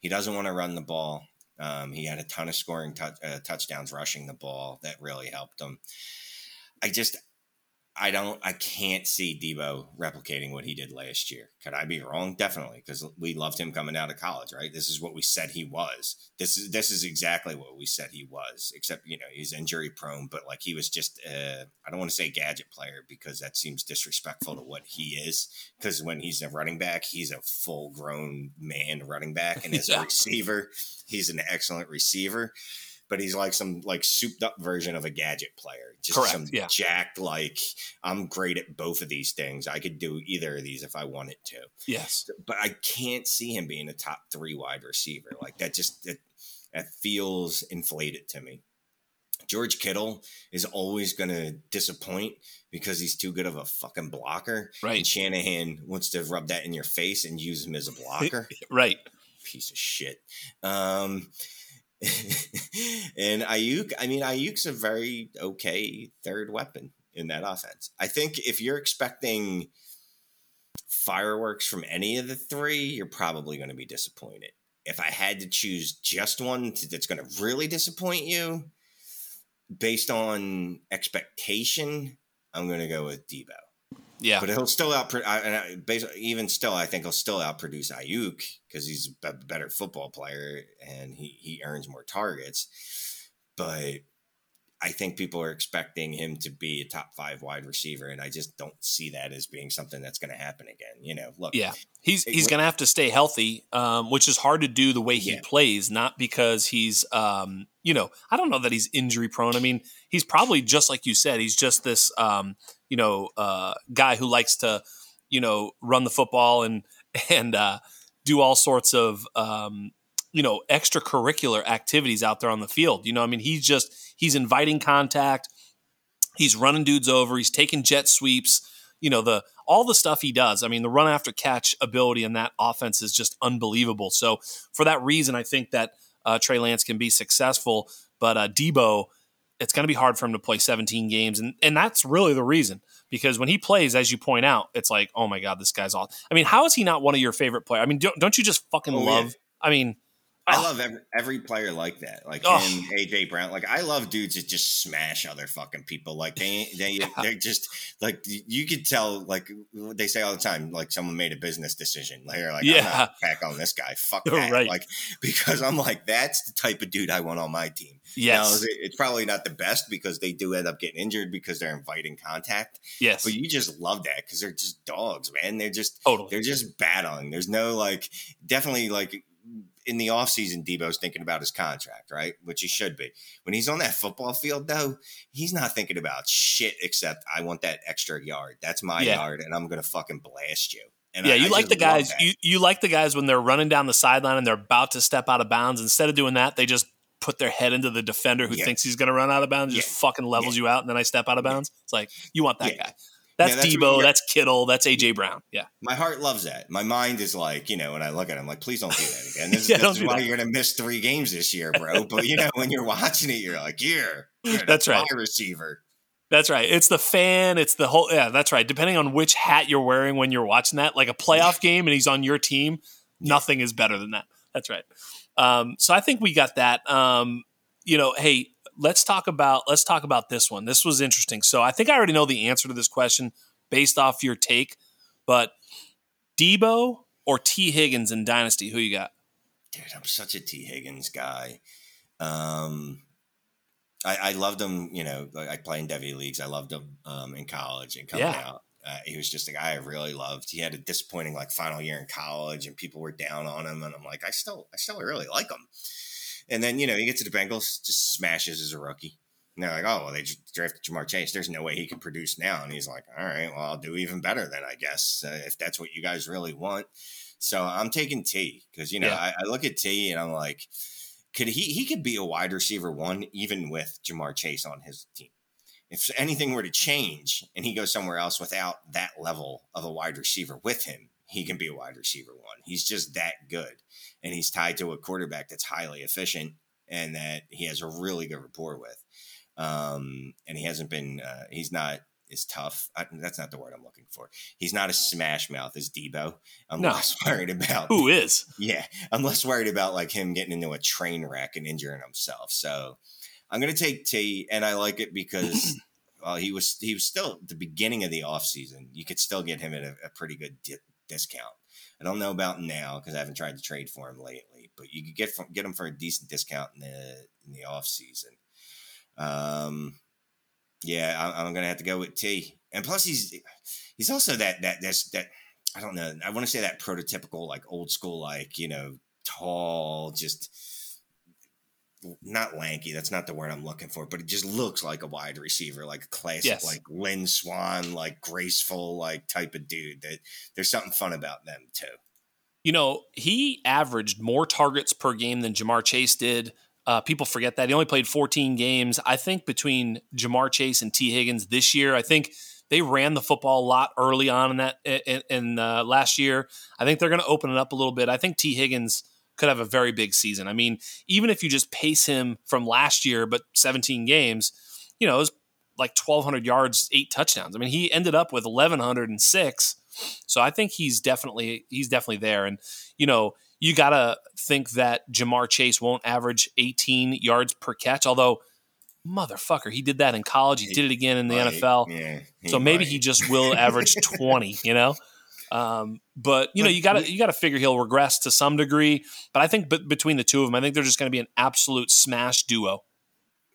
He doesn't want to run the ball. Um, he had a ton of scoring t- uh, touchdowns rushing the ball that really helped him. I just I don't, I can't see Deebo replicating what he did last year. Could I be wrong? Definitely, because we loved him coming out of college, right? This is what we said he was. This is this is exactly what we said he was. Except you know he's injury prone, but like he was just, uh, I don't want to say gadget player because that seems disrespectful to what he is. Because when he's a running back, he's a full grown man running back, and as <laughs> yeah. a receiver, he's an excellent receiver but he's like some like souped up version of a gadget player. Just Correct, some yeah. jacked like I'm great at both of these things. I could do either of these if I wanted to. Yes. But I can't see him being a top 3 wide receiver. Like that just that, that feels inflated to me. George Kittle is always going to disappoint because he's too good of a fucking blocker. Right. And Shanahan wants to rub that in your face and use him as a <laughs> blocker. right. Piece of shit. Um, <laughs> and Aiyuk, I mean, Aiyuk's a very okay third weapon in that offense. I think if you're expecting fireworks from any of the three, you're probably going to be disappointed. If I had to choose just one that's going to really disappoint you based on expectation, I'm going to go with Deebo. Yeah, but he'll still out. I basically even still, I think he'll still outproduce Aiyuk because he's a better football player and he he earns more targets. But I think people are expecting him to be a top five wide receiver, and I just don't see that as being something that's going to happen again. You know, look, yeah, he's he's going to have to stay healthy, um, which is hard to do the way he yeah. plays, not because he's, um, you know, I don't know that he's injury prone. I mean, he's probably just like you said, he's just this, um, you know, uh, guy who likes to, you know, run the football and <laughs> and uh, do all sorts of um, you know extracurricular activities out there on the field. You know, I mean, he's just he's inviting contact, he's running dudes over, he's taking jet sweeps. You know, the all the stuff he does. I mean, the run after catch ability in that offense is just unbelievable. So for that reason, I think that uh, Trey Lance can be successful, but uh, Deebo. It's going to be hard for him to play 17 games, and and that's really the reason because when he plays, as you point out, it's like, oh my god, this guy's all. I mean, how is he not one of your favorite players? I mean, don't, don't you just fucking oh, love? Yeah. I mean, I oh. love every, every player like that, like oh. him, AJ Brown. Like I love dudes that just smash other fucking people. Like they, they, <laughs> yeah. they're just like you could tell. Like they say all the time, like someone made a business decision. Like, like yeah, back on this guy. Fuck <laughs> that. Right. Like because I'm like that's the type of dude I want on my team. Yes, now, it's probably not the best because they do end up getting injured because they're inviting contact. Yes, but you just love that because they're just dogs, man. They're just totally. They're just battling. There's no like definitely like in the offseason, Deebo's thinking about his contract, right? Which he should be. When he's on that football field, though, he's not thinking about shit except I want that extra yard. That's my Yeah. yard, and I'm gonna fucking blast you. And yeah, I- you I like the guys. You you like the guys when they're running down the sideline and they're about to step out of bounds. Instead of doing that, they just put their head into the defender who Yeah. thinks he's going to run out of bounds. Just fucking levels you out, and then I step out of bounds. It's like you want that Yeah. guy. That's, Yeah, that's Deebo. That's Kittle. That's AJ Brown. Yeah, My heart loves that. My mind is like, you know, when I look at him, like, please don't do that again. <laughs> This, Yeah, this is why that. you're going to miss three games this year, bro. But, you know, when you're watching it, you're like, yeah, yeah That's right. receiver. that's right. It's the fan. It's the whole. Yeah, that's right. Depending on which hat you're wearing when you're watching that, like a playoff <laughs> game, and he's on your team, nothing is better than that. That's right. Um, so I think we got that. Um, you know, hey, let's talk about let's talk about this one. This was interesting. So I think I already know the answer to this question based off your take, but Deebo or Tee Higgins in Dynasty, who you got? Dude, I'm such a Tee Higgins guy. Um, I, I loved him, you know, like I play in Devy leagues. I loved him um, in college and coming Yeah. out. Uh, he was just a guy I really loved. He had a disappointing like final year in college, and people were down on him. And I'm like, I still, I still really like him. And then you know, he gets to the Bengals, just smashes as a rookie. And they're like, oh, well, they drafted Ja'Marr Chase. There's no way he can produce now. And he's like, all right, well, I'll do even better then, I guess, uh, if that's what you guys really want. So I'm taking T because you know Yeah. I, I look at T and I'm like, could he he could be a wide receiver one even with Ja'Marr Chase on his team. If anything were to change and he goes somewhere else without that level of a wide receiver with him, he can be a wide receiver one. He's just that good, and he's tied to a quarterback that's highly efficient and that he has a really good rapport with. Um, and he hasn't been uh, he's not as tough. I, that's not the word I'm looking for. He's not a smash mouth as Deebo. I'm No. less <laughs> worried about Who is? yeah, I'm less worried about like him getting into a train wreck and injuring himself. So I'm gonna take T, and I like it because <clears throat> well, he was he was still at the beginning of the offseason. You could still get him at a, a pretty good di- discount. I don't know about now because I haven't tried to trade for him lately, but you could get from, get him for a decent discount in the in the off season. Um, yeah, I, I'm gonna have to go with T, and plus he's he's also that that that's that I don't know. I want to say that prototypical, like old school, like you know, tall, just not lanky. That's not the word I'm looking for, but it just looks like a wide receiver, like a classic, Yes. like Lynn Swann, like graceful, like type of dude. That there's something fun about them too. You know, he averaged more targets per game than Ja'Marr Chase did. Uh, people forget that he only played 14 games. I think between Ja'Marr Chase and Tee Higgins this year, I think they ran the football a lot early on in that in, in uh, last year. I think they're going to open it up a little bit. I think Tee Higgins could have a very big season. I mean, even if you just pace him from last year, but 17 games, you know, it was like 1,200 yards, eight touchdowns. I mean, he ended up with 1,106. So I think he's definitely he's definitely there. And you know, you gotta think that Ja'Marr Chase won't average 18 yards per catch. Although, motherfucker, he did that in college. He did it again in the Right. NFL. Yeah. So maybe might. he just will average 20. You know. <laughs> Um, but you know, you got to you got to figure he'll regress to some degree. But I think b- between the two of them, I think they're just going to be an absolute smash duo.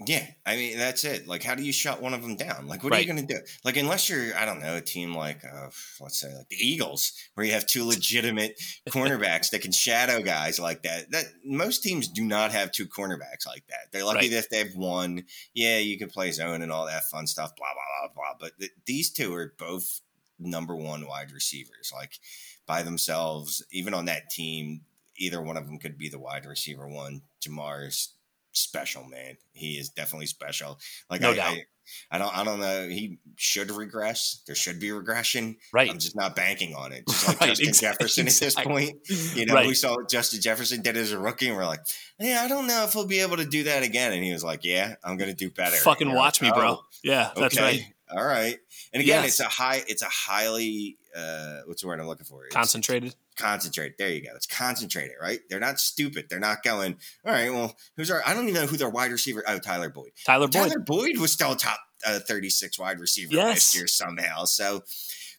Yeah, I mean that's it. Like, how do you shut one of them down? Like, what are you going to do? Like, unless you're, I don't know, a team like, uh, let's say, like the Eagles, where you have two legitimate cornerbacks that can shadow guys like that. That most teams do not have two cornerbacks like that. They're lucky Right. if they have one. Yeah, you can play zone and all that fun stuff. Blah blah blah blah. But th- these two are both number one wide receivers. Like by themselves, even on that team, either one of them could be the wide receiver one. Ja'Marr's special, man. He is definitely special. Like No I, doubt. I, I don't I don't know. He should regress. There should be regression. Right. I'm just not banking on it. <laughs> Just like Right, Justin exact- Jefferson at this point. You know, Right. we saw Justin Jefferson did as a rookie, and we're like, yeah, I don't know if he'll be able to do that again. And he was like, yeah, I'm to do better. Fucking watch like, me, bro. "Oh, Yeah, that's okay. right. All right. And again, Yes. it's a high, it's a highly, uh, what's the word I'm looking for? It's Concentrated. Concentrated. There you go. It's concentrated, right? They're not stupid. They're not going, all right, well, who's our, I don't even know who their wide receiver, oh, Tyler Boyd. Tyler Boyd. Tyler Boyd was still top uh, 36 wide receiver Yes. last year somehow. So,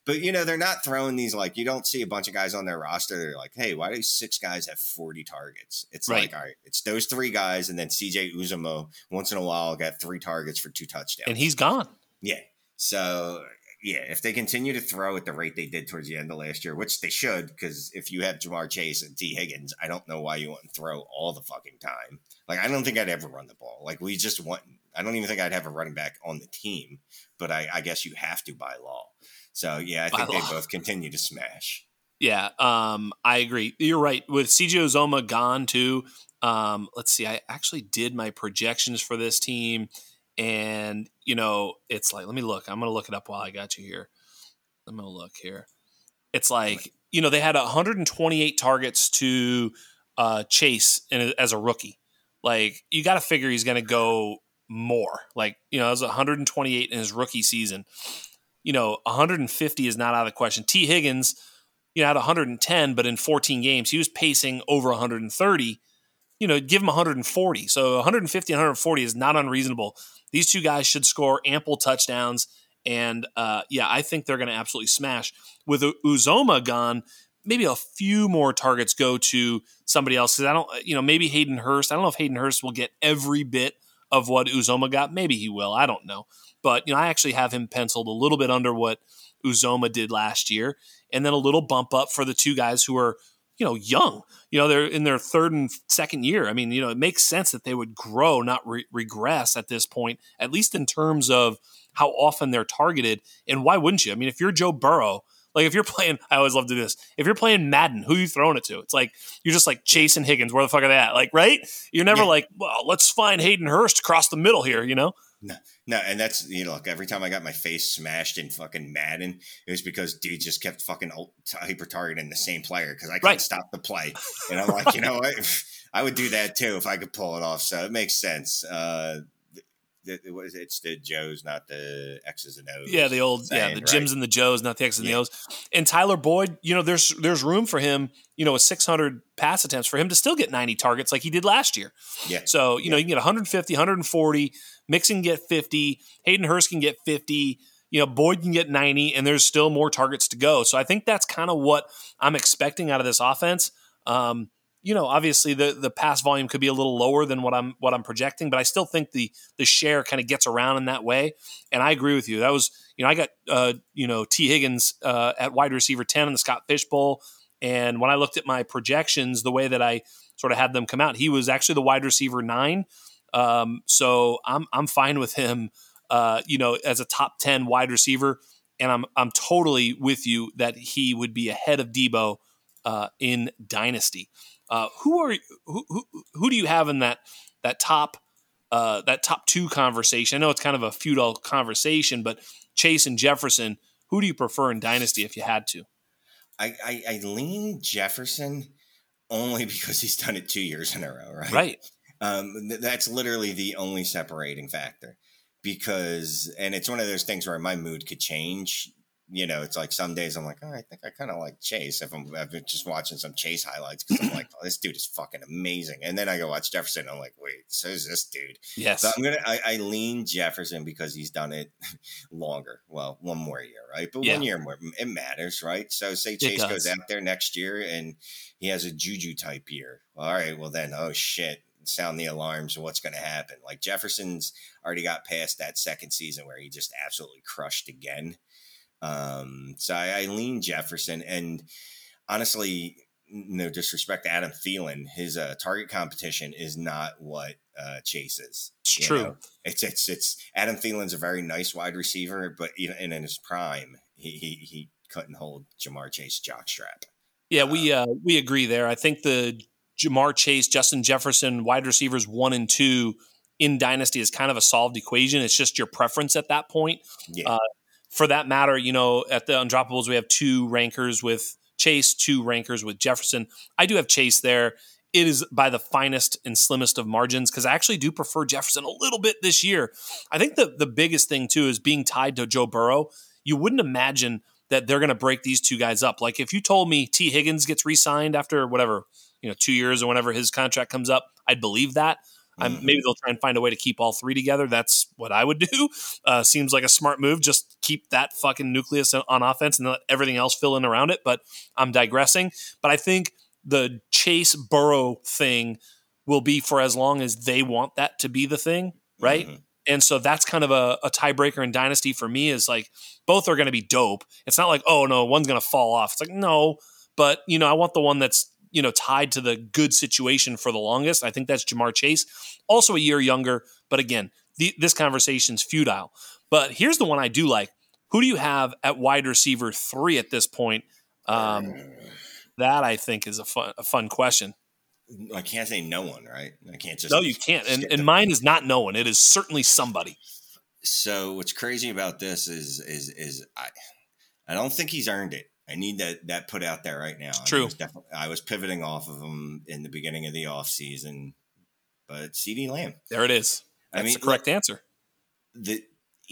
but you know, they're not throwing these like you don't see a bunch of guys on their roster. They're like, hey, why do six guys have 40 targets? It's Right. like, all right, it's those three guys, and then CJ Uzomah once in a while got three targets for two touchdowns. and he's gone. yeah. So yeah, if they continue to throw at the rate they did towards the end of last year, which they should, because if you have Ja'Marr Chase and Tee Higgins, I don't know why you wouldn't throw all the fucking time. Like, I don't think I'd ever run the ball. Like, we just want, I don't even think I'd have a running back on the team, but I, I guess you have to by law. So, yeah, I think they both continue to smash. Yeah, um, I agree. You're right. With CJ Uzomah gone too, um, let's see, I actually did my projections for this team and you know it's like let me look i'm gonna look it up while i got you here. I'm gonna look here. It's like you know they had 128 targets to uh, chase in, as a rookie. Like you got to figure he's gonna go more. Like you know it was 128 in his rookie season. You know 150 is not out of the question. Tee Higgins you know had 110 but in 14 games he was pacing over 130 you know give him 140 so 150 and 140 is not unreasonable these two guys should score ample touchdowns. And uh, yeah, I think they're going to absolutely smash. With Uzomah gone, maybe a few more targets go to somebody else. Because I don't, you know, maybe Hayden Hurst. I don't know if Hayden Hurst will get every bit of what Uzomah got. Maybe he will. I don't know. But, you know, I actually have him penciled a little bit under what Uzomah did last year. And then a little bump up for the two guys who are you know young you know they're in their third and second year. I mean you know it makes sense that they would grow not re- regress at this point at least in terms of how often they're targeted. And why wouldn't you? I mean if you're joe burrow like if you're playing <laughs> i always love to do this if you're playing madden who are you throwing it to? It's like you're just like chasing higgins where the fuck are they at? Like right? You're never yeah. like well let's find hayden hurst across the middle here you know no, no, and that's you know, look. Every time I got my face smashed in fucking Madden, it was because dude just kept fucking hyper targeting the same player because I couldn't right. stop the play, and I'm <laughs> like, you know what, I would do that too if I could pull it off. So it makes sense. Uh, it's the Joes, not the X's and O's. Yeah, the old saying, yeah, the Jims and the Joes, not the X's and yeah. the O's. And Tyler Boyd, you know, there's there's room for him, you know, with 600 pass attempts for him to still get 90 targets like he did last year. Yeah. So you yeah. know, you can get 150, 140. Mixon get 50. Hayden Hurst can get 50. You know, Boyd can get 90, and there's still more targets to go. So I think that's kind of what I'm expecting out of this offense. Um, you know, obviously the the pass volume could be a little lower than what I'm what I'm projecting, but I still think the the share kind of gets around in that way. And I agree with you. That was, you know, I got uh, you know, Tee Higgins uh, at wide receiver 10 in the Scott Fish Bowl. And when I looked at my projections, the way that I sort of had them come out, he was actually the wide receiver nine. Um, so I'm I'm fine with him, uh, you know, as a top ten wide receiver, and I'm I'm totally with you that he would be ahead of Deebo uh, in Dynasty. Uh, who are who, who who do you have in that that top uh, that top two conversation? I know it's kind of a feudal conversation, but Chase and Jefferson, who do you prefer in Dynasty if you had to? I, I, I lean Jefferson only <laughs> because he's done it two years in a row, right? Right. Um, th- that's literally the only separating factor because, and it's one of those things where my mood could change. You know, it's like some days I'm like, oh, I think I kind of like Chase if I'm, I've been just watching some Chase highlights because I'm like, <laughs> oh, this dude is fucking amazing. And then I go watch Jefferson. And I'm like, wait, so is this dude? Yes. So I'm gonna, I, I lean Jefferson because he's done it <laughs> longer. Well, one more year, right? But yeah. one year more, it matters, right? So say Chase goes out there next year and he has a Juju type year. All right, well then, oh shit, sound the alarms of what's going to happen. Like Jefferson's already got past that second season where he just absolutely crushed again. Um, so I, I lean Jefferson, and honestly, no disrespect to Adam Thielen, his uh, target competition is not what uh, Chase is. It's true. Know? It's it's it's Adam Thielen's a very nice wide receiver, but even in his prime, he he, he couldn't hold Ja'Marr Chase jockstrap. Yeah, we um, uh, we agree there. I think the Ja'Marr Chase, Justin Jefferson, wide receivers one and two in Dynasty is kind of a solved equation. It's just your preference at that point. Yeah. Uh, for that matter, you know, at the Undroppables, we have two rankers with Chase, two rankers with Jefferson. I do have Chase there. It is by the finest and slimmest of margins because I actually do prefer Jefferson a little bit this year. I think the, the biggest thing, too, is being tied to Joe Burrow. You wouldn't imagine that they're going to break these two guys up. Like if you told me Tee Higgins gets re signed after whatever, you know two years or whenever his contract comes up, I'd believe that. Mm-hmm. maybe they'll try and find a way to keep all three together. That's what I would <laughs> do. Uh, seems like a smart move. Just keep that fucking nucleus on offense and let everything else fill in around it. But I'm digressing. But I think the Chase Burrow thing will be for as long as they want that to be the thing, right? Mm-hmm. And so that's kind of a, a tiebreaker in Dynasty for me is like both are going to be dope. It's not like, oh, no, one's going to fall off. It's like, no, but, you know, I want the one that's, you know, tied to the good situation for the longest. I think that's Ja'Marr Chase, also a year younger. But again, the, this conversation's futile. But here's the one I do like. Who do you have at wide receiver three at this point? Um, that I think is a fun, a fun question. I can't say no one, right? I can't just no, you can't. And, and mine is not no one. It is certainly somebody. So what's crazy about this is is is I I don't think he's earned it. I need that that put out there right now. True. I was, I was pivoting off of him in the beginning of the off season, but CeeDee Lamb. There it is. That's I mean, the correct look, answer. The,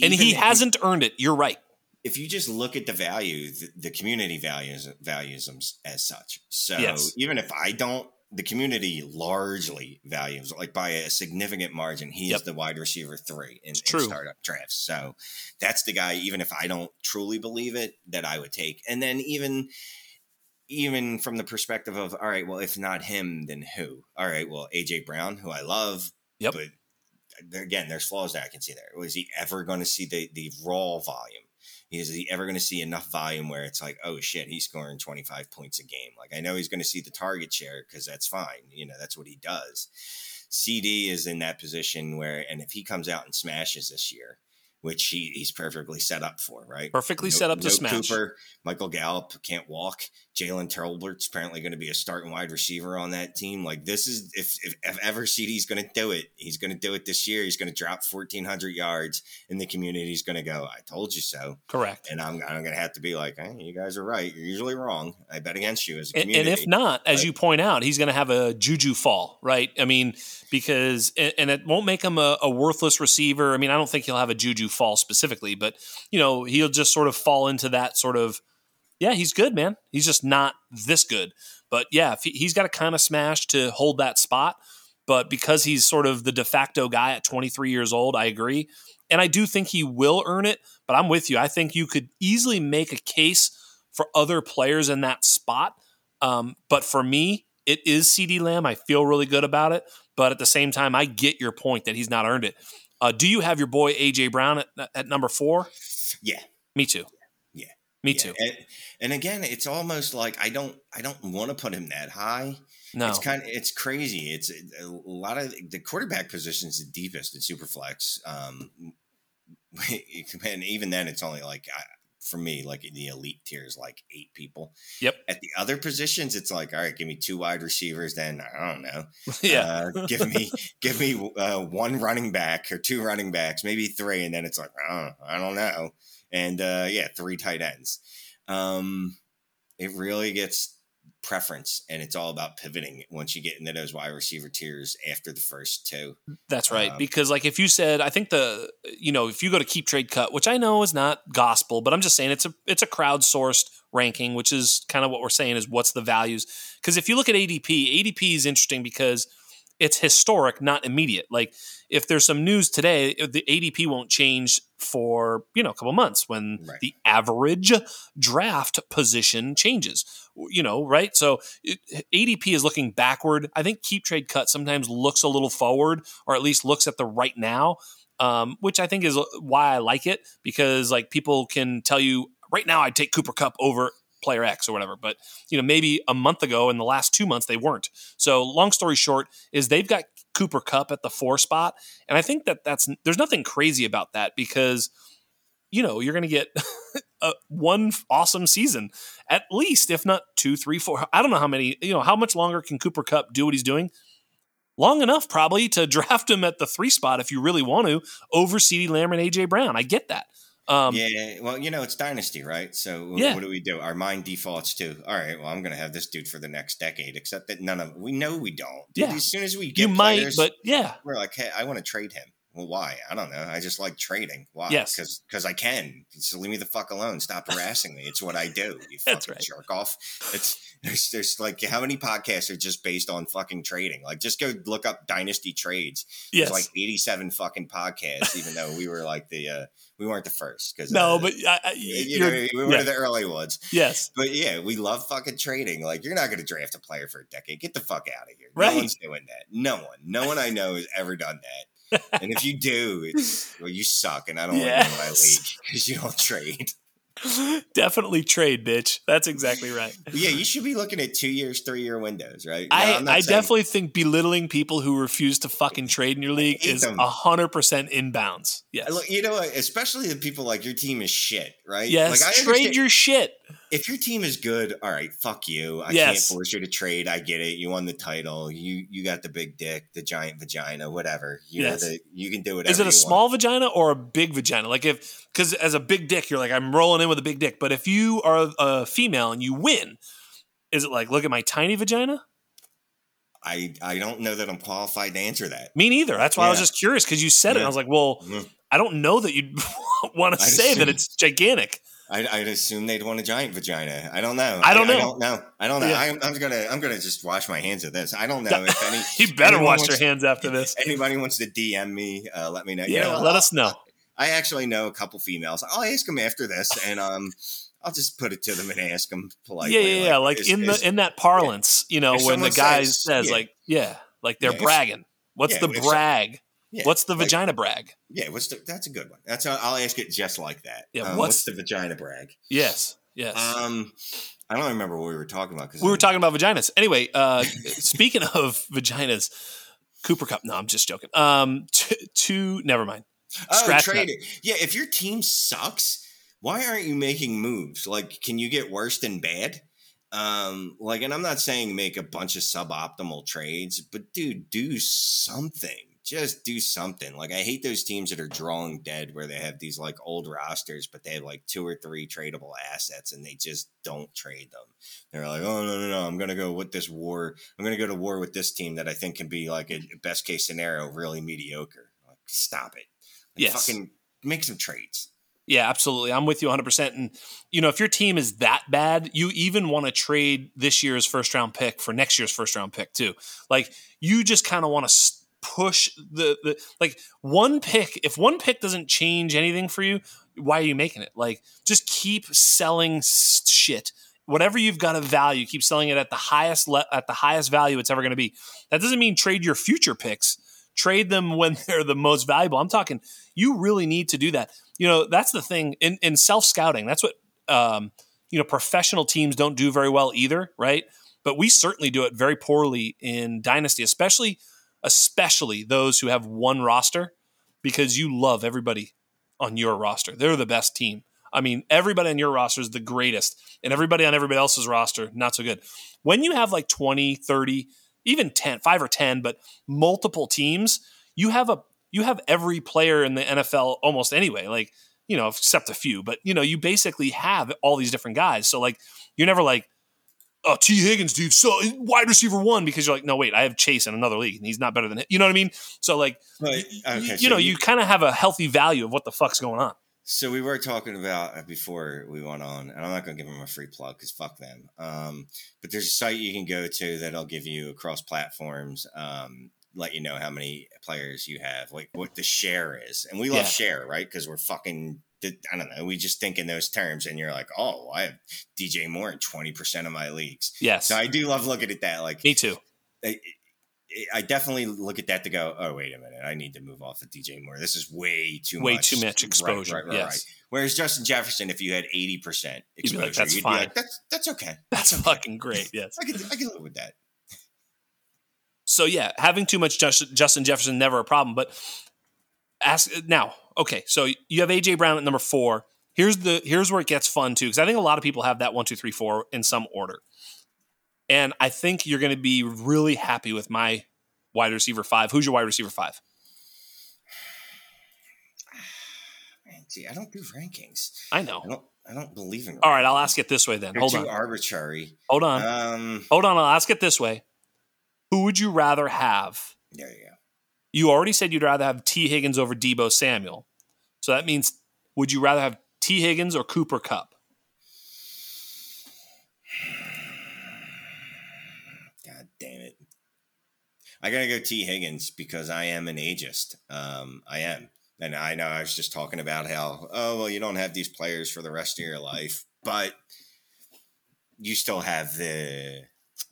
and he hasn't earned it. You're right. If you just look at the value, the, the community values values them as such. So yes. even if I don't the community largely values, like by a significant margin, he yep. is the wide receiver three in, in, startup drafts. So that's the guy, even if I don't truly believe it, that I would take. And then even even from the perspective of, all right, well, if not him, then who? All right, well, AJ Brown, who I love, yep. but uh, again, there's flaws that I can see there. Was he ever going to see the the raw volume? Is he ever going to see enough volume where it's like, oh shit, he's scoring 25 points a game? Like, I know he's going to see the target share because that's fine. You know, that's what he does. CeeDee is in that position where, and if he comes out and smashes this year, which he, he's perfectly set up for, right? Perfectly no, set up to no smash. Cooper, Michael Gallup can't walk. Jalen Tolbert's apparently going to be a starting wide receiver on that team. Like this is if if, if ever CeeDee's going to do it, he's going to do it this year. He's going to drop fourteen hundred yards, and the community is going to go, "I told you so." Correct. And I'm I'm going to have to be like, hey, "You guys are right. You're usually wrong. I bet against you as a community." And, and if not, as you point out, he's going to have a juju fall, right? I mean, because and it won't make him a, a worthless receiver. I mean, I don't think he'll have a juju fall specifically, but you know, he'll just sort of fall into that sort of yeah, he's good, man. He's just not this good. But yeah, he, he's got to kind of smash to hold that spot. But because he's sort of the de facto guy at 23 years old, I agree. And I do think he will earn it. But I'm with you. I think you could easily make a case for other players in that spot. Um, but for me, it is CeeDee Lamb. I feel really good about it. But at the same time, I get your point that he's not earned it. Uh, do you have your boy AJ Brown at, at number four? Yeah. Me too. Yeah, me yeah. too. And, and, again, it's almost like I don't I don't want to put him that high. No, it's kind of it's crazy. It's a lot of the quarterback position is the deepest in Superflex. Um, <laughs> and even then, it's only like for me, like in the elite tier is like eight people. Yep. At the other positions, it's like, all right, give me two wide receivers. Then I don't know. <laughs> yeah. Uh, give me <laughs> give me uh, one running back or two running backs, maybe three, and then it's like, oh, I don't know and uh, yeah, three tight ends. Um, it really gets preference and it's all about pivoting once you get into those wide receiver tiers after the first two. That's right. Um, because like if you said I think the you know, if you go to KeepTradeCut, which I know is not gospel, but I'm just saying it's a it's a crowdsourced ranking, which is kind of what we're saying is what's the values. Because if you look at ADP, ADP is interesting because it's historic, not immediate. Like if there's some news today, the ADP won't change for you know a couple months when right. the average draft position changes. You know, right? So it, ADP is looking backward. I think KeepTradeCut sometimes looks a little forward, or at least looks at the right now. Um, which I think is why I like it because like people can tell you right now I'd take Cooper Kupp over player X or whatever. But you know, maybe a month ago in the last two months they weren't. So long story short is they've got Cooper Kupp at the four spot, and I think that that's there's nothing crazy about that because you know you're going to get <laughs> a, one awesome season at least, if not two, three, four. I don't know how many. You know, how much longer can Cooper Kupp do what he's doing? long enough probably to <laughs> draft him at the three spot if you really want to over CeeDee Lamb and AJ Brown. I get that. Um, yeah, well, you know, it's dynasty, right? So yeah. what do we do? Our mind defaults to, all right, well, I'm going to have this dude for the next decade, except that none of we know we don't. Yeah. As soon as we get you players, might, but yeah, we're like, hey, I want to trade him. Well, why? I don't know. I just like trading. Why? Yes, because because I can. So leave me the fuck alone. Stop harassing me. It's what I do. You <laughs> fucking right. jerk off. It's there's there's like how many podcasts are just based on fucking trading? Like just go look up dynasty trades. Yes, there's like 87 fucking podcasts. even though we were like the uh we weren't the first because no, uh, but I, I, you know we were yeah. the early ones. Yes, but yeah, we love fucking trading. Like you're not going to draft a player for a decade. Get the fuck out of here. Right. No one's doing that. No one. No one I know has ever done that. And if you <laughs> do, it's well, you suck, and I don't Yes. want you in my league because you don't trade. Definitely trade, bitch. That's exactly right. <laughs> Yeah, you should be looking at two years, three year windows, right? Now, I, I saying- definitely think belittling people who refuse to fucking trade in your league is a hundred percent inbounds. Yes. Look, you know, what? especially the people like your team is shit, right? yes. like, I trade understand- your shit. If your team is good, all right, fuck you. I Yes. can't force you to trade. I get it. You won the title. You you got the big dick, the giant vagina, whatever. You Yes. know the, you can do whatever. Is it a small Want. vagina or a big vagina? Like if because as a big dick, you're like I'm rolling in with a big dick. But if you are a female and you win, is it like look at my tiny vagina? I I don't know that I'm qualified to answer that. Me neither. That's why I was just curious because you said it. And I was like, well, Mhm. I don't know that you'd <laughs> want to say that it's gigantic. I, I'd assume they'd want a giant vagina. I don't know. I don't know. I, don't know. I don't know. Yeah. I'm, I'm gonna I'm gonna just wash my hands of this. I don't know if any. <laughs> You better wash wants- your hands after this. <laughs> Anybody wants to DM me? Uh, let me know. You Yeah, know, let us know. I actually know a couple females. I'll ask them after this, and um, I'll just put it to them and ask them politely. yeah, yeah, yeah. Like is- in is- the in that parlance, you know, If when the guy says- says yeah. like, yeah, like they're Yeah, bragging. What's yeah, the brag? Yeah, What's the like- vagina brag? Yeah, what's the? That's a good one. That's how, I'll ask it just like that. Yeah, Um, what's- what's the vagina brag? Yes, yes. Um, I don't remember what we were talking about because we were talking about vaginas. Anyway, uh, <laughs> speaking of vaginas, Cooper Kupp. No, I'm just joking. Um, to never mind. Oh, Scratch trade it. Yeah, if your team sucks, why aren't you making moves? Like, can you get worse than bad? Um, like, and I'm not saying make a bunch of suboptimal trades, but dude, do something. Just do something. Like, I hate those teams that are drawing dead where they have these like old rosters, but they have like two or three tradable assets and they just don't trade them. They're like, oh no, no, no, I'm gonna go with this war. I'm gonna go to war with this team that I think can be like a best case scenario, really mediocre. Like, stop it. Like, Yes. Fucking make some trades. Yeah, absolutely. I'm with you 100%. And, you know, if your team is that bad, you even want to trade this year's first round pick for next year's first round pick, too. Like, you just kind of want to push the, the, like, one pick. If one pick doesn't change anything for you, why are you making it? Like, just keep selling shit. Whatever you've got of value, keep selling it at the highest le- at the highest value it's ever going to be. That doesn't mean trade your future picks. Trade them when <laughs> they're the most valuable. I'm talking you really need to do that. You know, that's the thing in, in self scouting. That's what, um, you know, professional teams don't do very well either, right? But we certainly do it very poorly in Dynasty, especially, especially those who have one roster because you love everybody on your roster. They're the best team. I mean, everybody on your roster is the greatest, and everybody on everybody else's roster, not so good. When you have like 20, 30, even 10, 5 or 10, but multiple teams, you have a you have every player in the NFL almost anyway, like, you know, except a few, but you know, you basically have all these different guys. So like you're never like, oh, Tee Higgins, dude, so wide receiver one, because you're like, no, wait, I have Chase in another league and he's not better than him. You know what I mean? So like But, y- y- okay, you so know, you, kind of have a healthy value of what the fuck's going on. So we were talking about uh, before we went on, and I'm not going to give them a free plug because fuck them. Um, but there's a site you can go to that'll give you across platforms, um, let you know how many players you have, like what the share is, and we love Yeah. share, right? Because we're fucking. I don't know. We just think in those terms, and you're like, "Oh, I have DJ Moore in twenty percent of my leagues." Yes. So I do love looking at that. Like, Me too. I, I definitely look at that to go, oh wait a minute, I need to move off of DJ Moore. This is way too Way much, too much exposure, Right, right, yes. right. Whereas Justin Jefferson, if you had eighty percent You'd be exposure, like, "That's you'd fine." be like, that's that's okay. <laughs> That's okay. fucking great. Yes. <laughs> I can I can live with that. So yeah, having too much Justin Jefferson never a problem. But ask now. Okay, so you have AJ Brown at number four. Here's the here's where it gets fun too, because I think a lot of people have that one, two, three, four in some order. And I think you're going to be really happy with my wide receiver five. Who's your wide receiver five? <sighs> Man, see, I don't do rankings. I know. I don't I don't believe in. All right, I'll ask it this way then. They're Hold too on. arbitrary. Hold on. Um, Hold on. I'll ask it this way. Who would you rather have? there you go. You already said you'd rather have Tee Higgins over Deebo Samuel. So that means would you rather have Tee Higgins or Cooper Kupp? God damn it. I gotta go Tee Higgins because I am an ageist. Um, I am. And I know I was just talking about how, oh well, you don't have these players for the rest of your life, but you still have the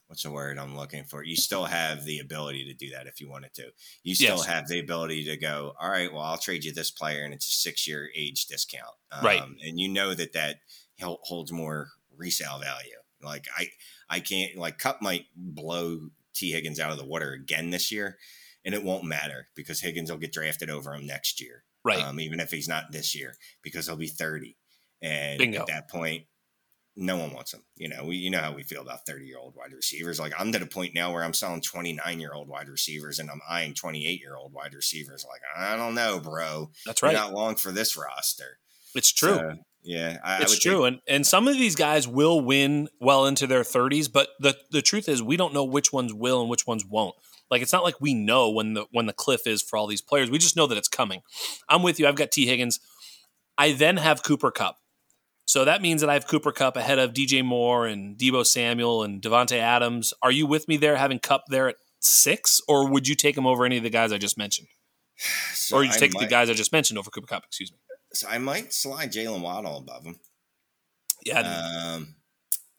what's the word I'm looking for? You still have the ability to do that if you wanted to. You still Yes. have the ability to go, all right, well, I'll trade you this player and it's a six year age discount. Um, Right. And you know that that holds more resale value. Like I, I can't like Kupp might blow Tee Higgins out of the water again this year, and it won't matter because Higgins will get drafted over him next year, Right. Um, even if he's not this year because he'll be thirty, and Bingo. at that point, no one wants him. You know, we you know how we feel about thirty year old wide receivers. Like I'm to the point now where I'm selling twenty nine year old wide receivers, and I'm eyeing twenty eight year old wide receivers. Like I don't know, bro. That's You're right. not long for this roster. it's true. So, yeah, I, I it's would true, and and some of these guys will win well into their 30s, but the the truth is we don't know which ones will and which ones won't. Like it's not like we know when the when the cliff is for all these players. We just know that it's coming. I'm with you. I've got Tee Higgins. I then have Cooper Kupp. So that means that I have Cooper Kupp ahead of DJ Moore and Deebo Samuel and Davante Adams. Are you with me there having Kupp there at six, or would you take him over any of the guys I just mentioned, <sighs> So or you I take the guys I just mentioned over Cooper Kupp? Excuse me. So I might slide Jalen Waddle above him. Yeah. Um,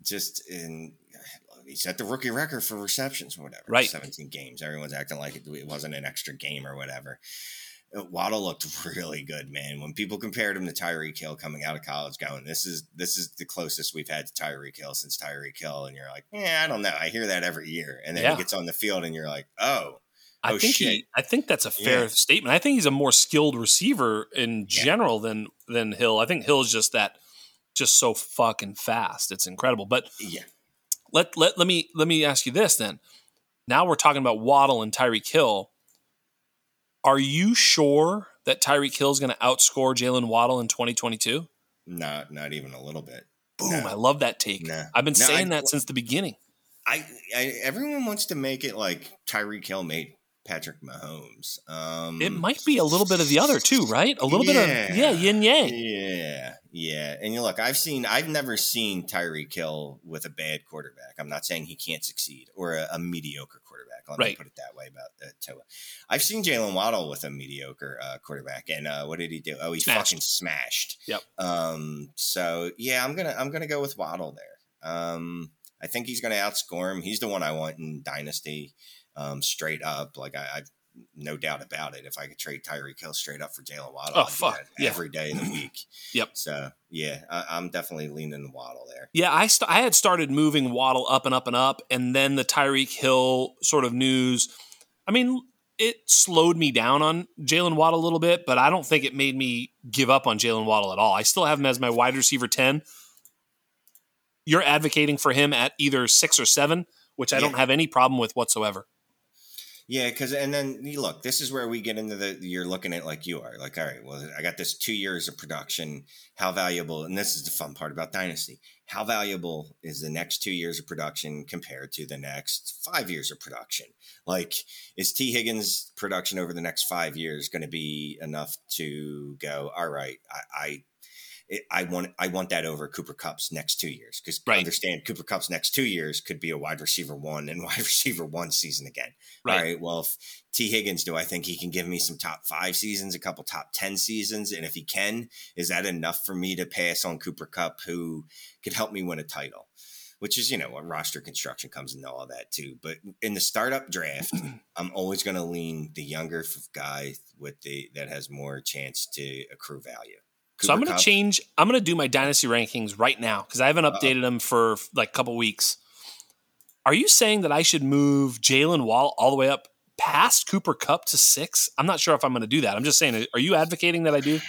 just in he set the rookie record for receptions or whatever. Right. 17 games. Everyone's acting like it, it wasn't an extra game or whatever. Waddle looked <laughs> really good, man. When people compared him to Tyreek Hill coming out of college, going, "This is this is the closest we've had to Tyreek Hill since Tyreek Hill," and you're like, "Yeah, I don't know." I hear that every year, and then Yeah. he gets on the field, and you're like, "Oh, I Oh, think shit. he, I think that's a fair Yeah. statement. I think he's a more skilled receiver in Yeah. general than than Hill. I think Hill's just that just so fucking fast. It's incredible. But yeah." let let let me let me ask you this then. Now we're talking about Waddle and Tyreek Hill. Are you sure that Tyreek Hill is going to outscore Jalen Waddle in 2022? Not not even a little bit. Boom! No. I love that take. No. I've been No, saying I- that since the beginning. I, I everyone wants to make it like Tyreek Hill made Patrick Mahomes. Um, It might be a little bit of the other too, right? A little bit of Yeah. yeah, yin yang. Yeah, yeah. And you look, I've seen, I've never seen Tyreek Hill with a bad quarterback. I'm not saying he can't succeed or a, a mediocre quarterback. Let me Right. put it that way about uh, Tua. I've seen Jalen Waddle with a mediocre uh, quarterback, and uh, what did he do? Oh, he Smashed. fucking smashed. Yep. Um. So yeah, I'm gonna I'm gonna go with Waddle there. Um. I think he's gonna outscore him. He's the one I want in Dynasty. Um. Straight up, like I. I've no doubt about it. If I could trade Tyreek Hill straight up for Jalen Waddle, Oh, fuck, yeah. every day of the week. <clears throat> Yep. So yeah, I, I'm definitely leaning the Waddle there. Yeah, I st- I had started moving Waddle up and up and up, and then the Tyreek Hill sort of news. I mean, it slowed me down on Jalen Waddle a little bit, but I don't think it made me give up on Jalen Waddle at all. I still have him as my wide receiver ten. You're advocating for him at either six or seven, which I Yeah. don't have any problem with whatsoever. Yeah, because and then you look, this is where we get into the you're looking at like you are, like, all right, well, I got this two years of production. How valuable, and this is the fun part about Dynasty. How valuable is the next two years of production compared to the next five years of production? Like, is Tee Higgins' production over the next five years going to be enough to go, all right, I, I it, I want I want that over Cooper Kupp's next two years because Right. understand Cooper Kupp's next two years could be a wide receiver one and <laughs> wide receiver one season again. Right. All right. Well, if Tee Higgins, do I think he can give me some top five seasons, a couple top ten seasons, and if he can, is that enough for me to pass on Cooper Kupp, who could help me win a title? Which is, you know, what roster construction comes into all that too. But in the startup draft, <clears throat> I'm always going to lean the younger guy with the that has more chance to accrue value. So I'm going to change. I'm going to do my dynasty rankings right now because I haven't updated them for like a couple weeks. Are you saying that I should move Jalen Waddle all the way up past Cooper Kupp to six? I'm not sure if I'm going to do that. I'm just saying. Are you advocating that I do?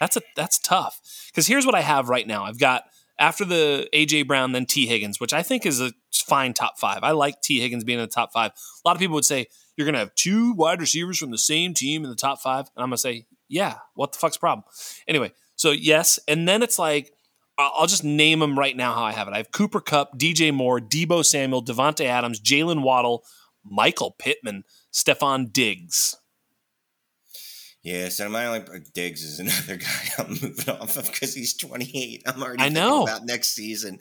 That's a that's tough because here's what I have right now. I've got after the AJ Brown, then Tee Higgins, which I think is a fine top five. I like Tee Higgins being in the top five. A lot of people would say you're going to have two wide receivers from the same team in the top five, and I'm going to say, yeah, what the fuck's the problem? Anyway, so yes, and then it's like I'll just name them right now how I have it. I have Cooper Kupp, DJ Moore, Deebo Samuel, Davante Adams, Jalen Waddle, Michael Pittman, Stefon Diggs. Yeah, so my only Diggs is <laughs> another guy I'm moving off of because he's 28. I'm already I thinking know. about next season.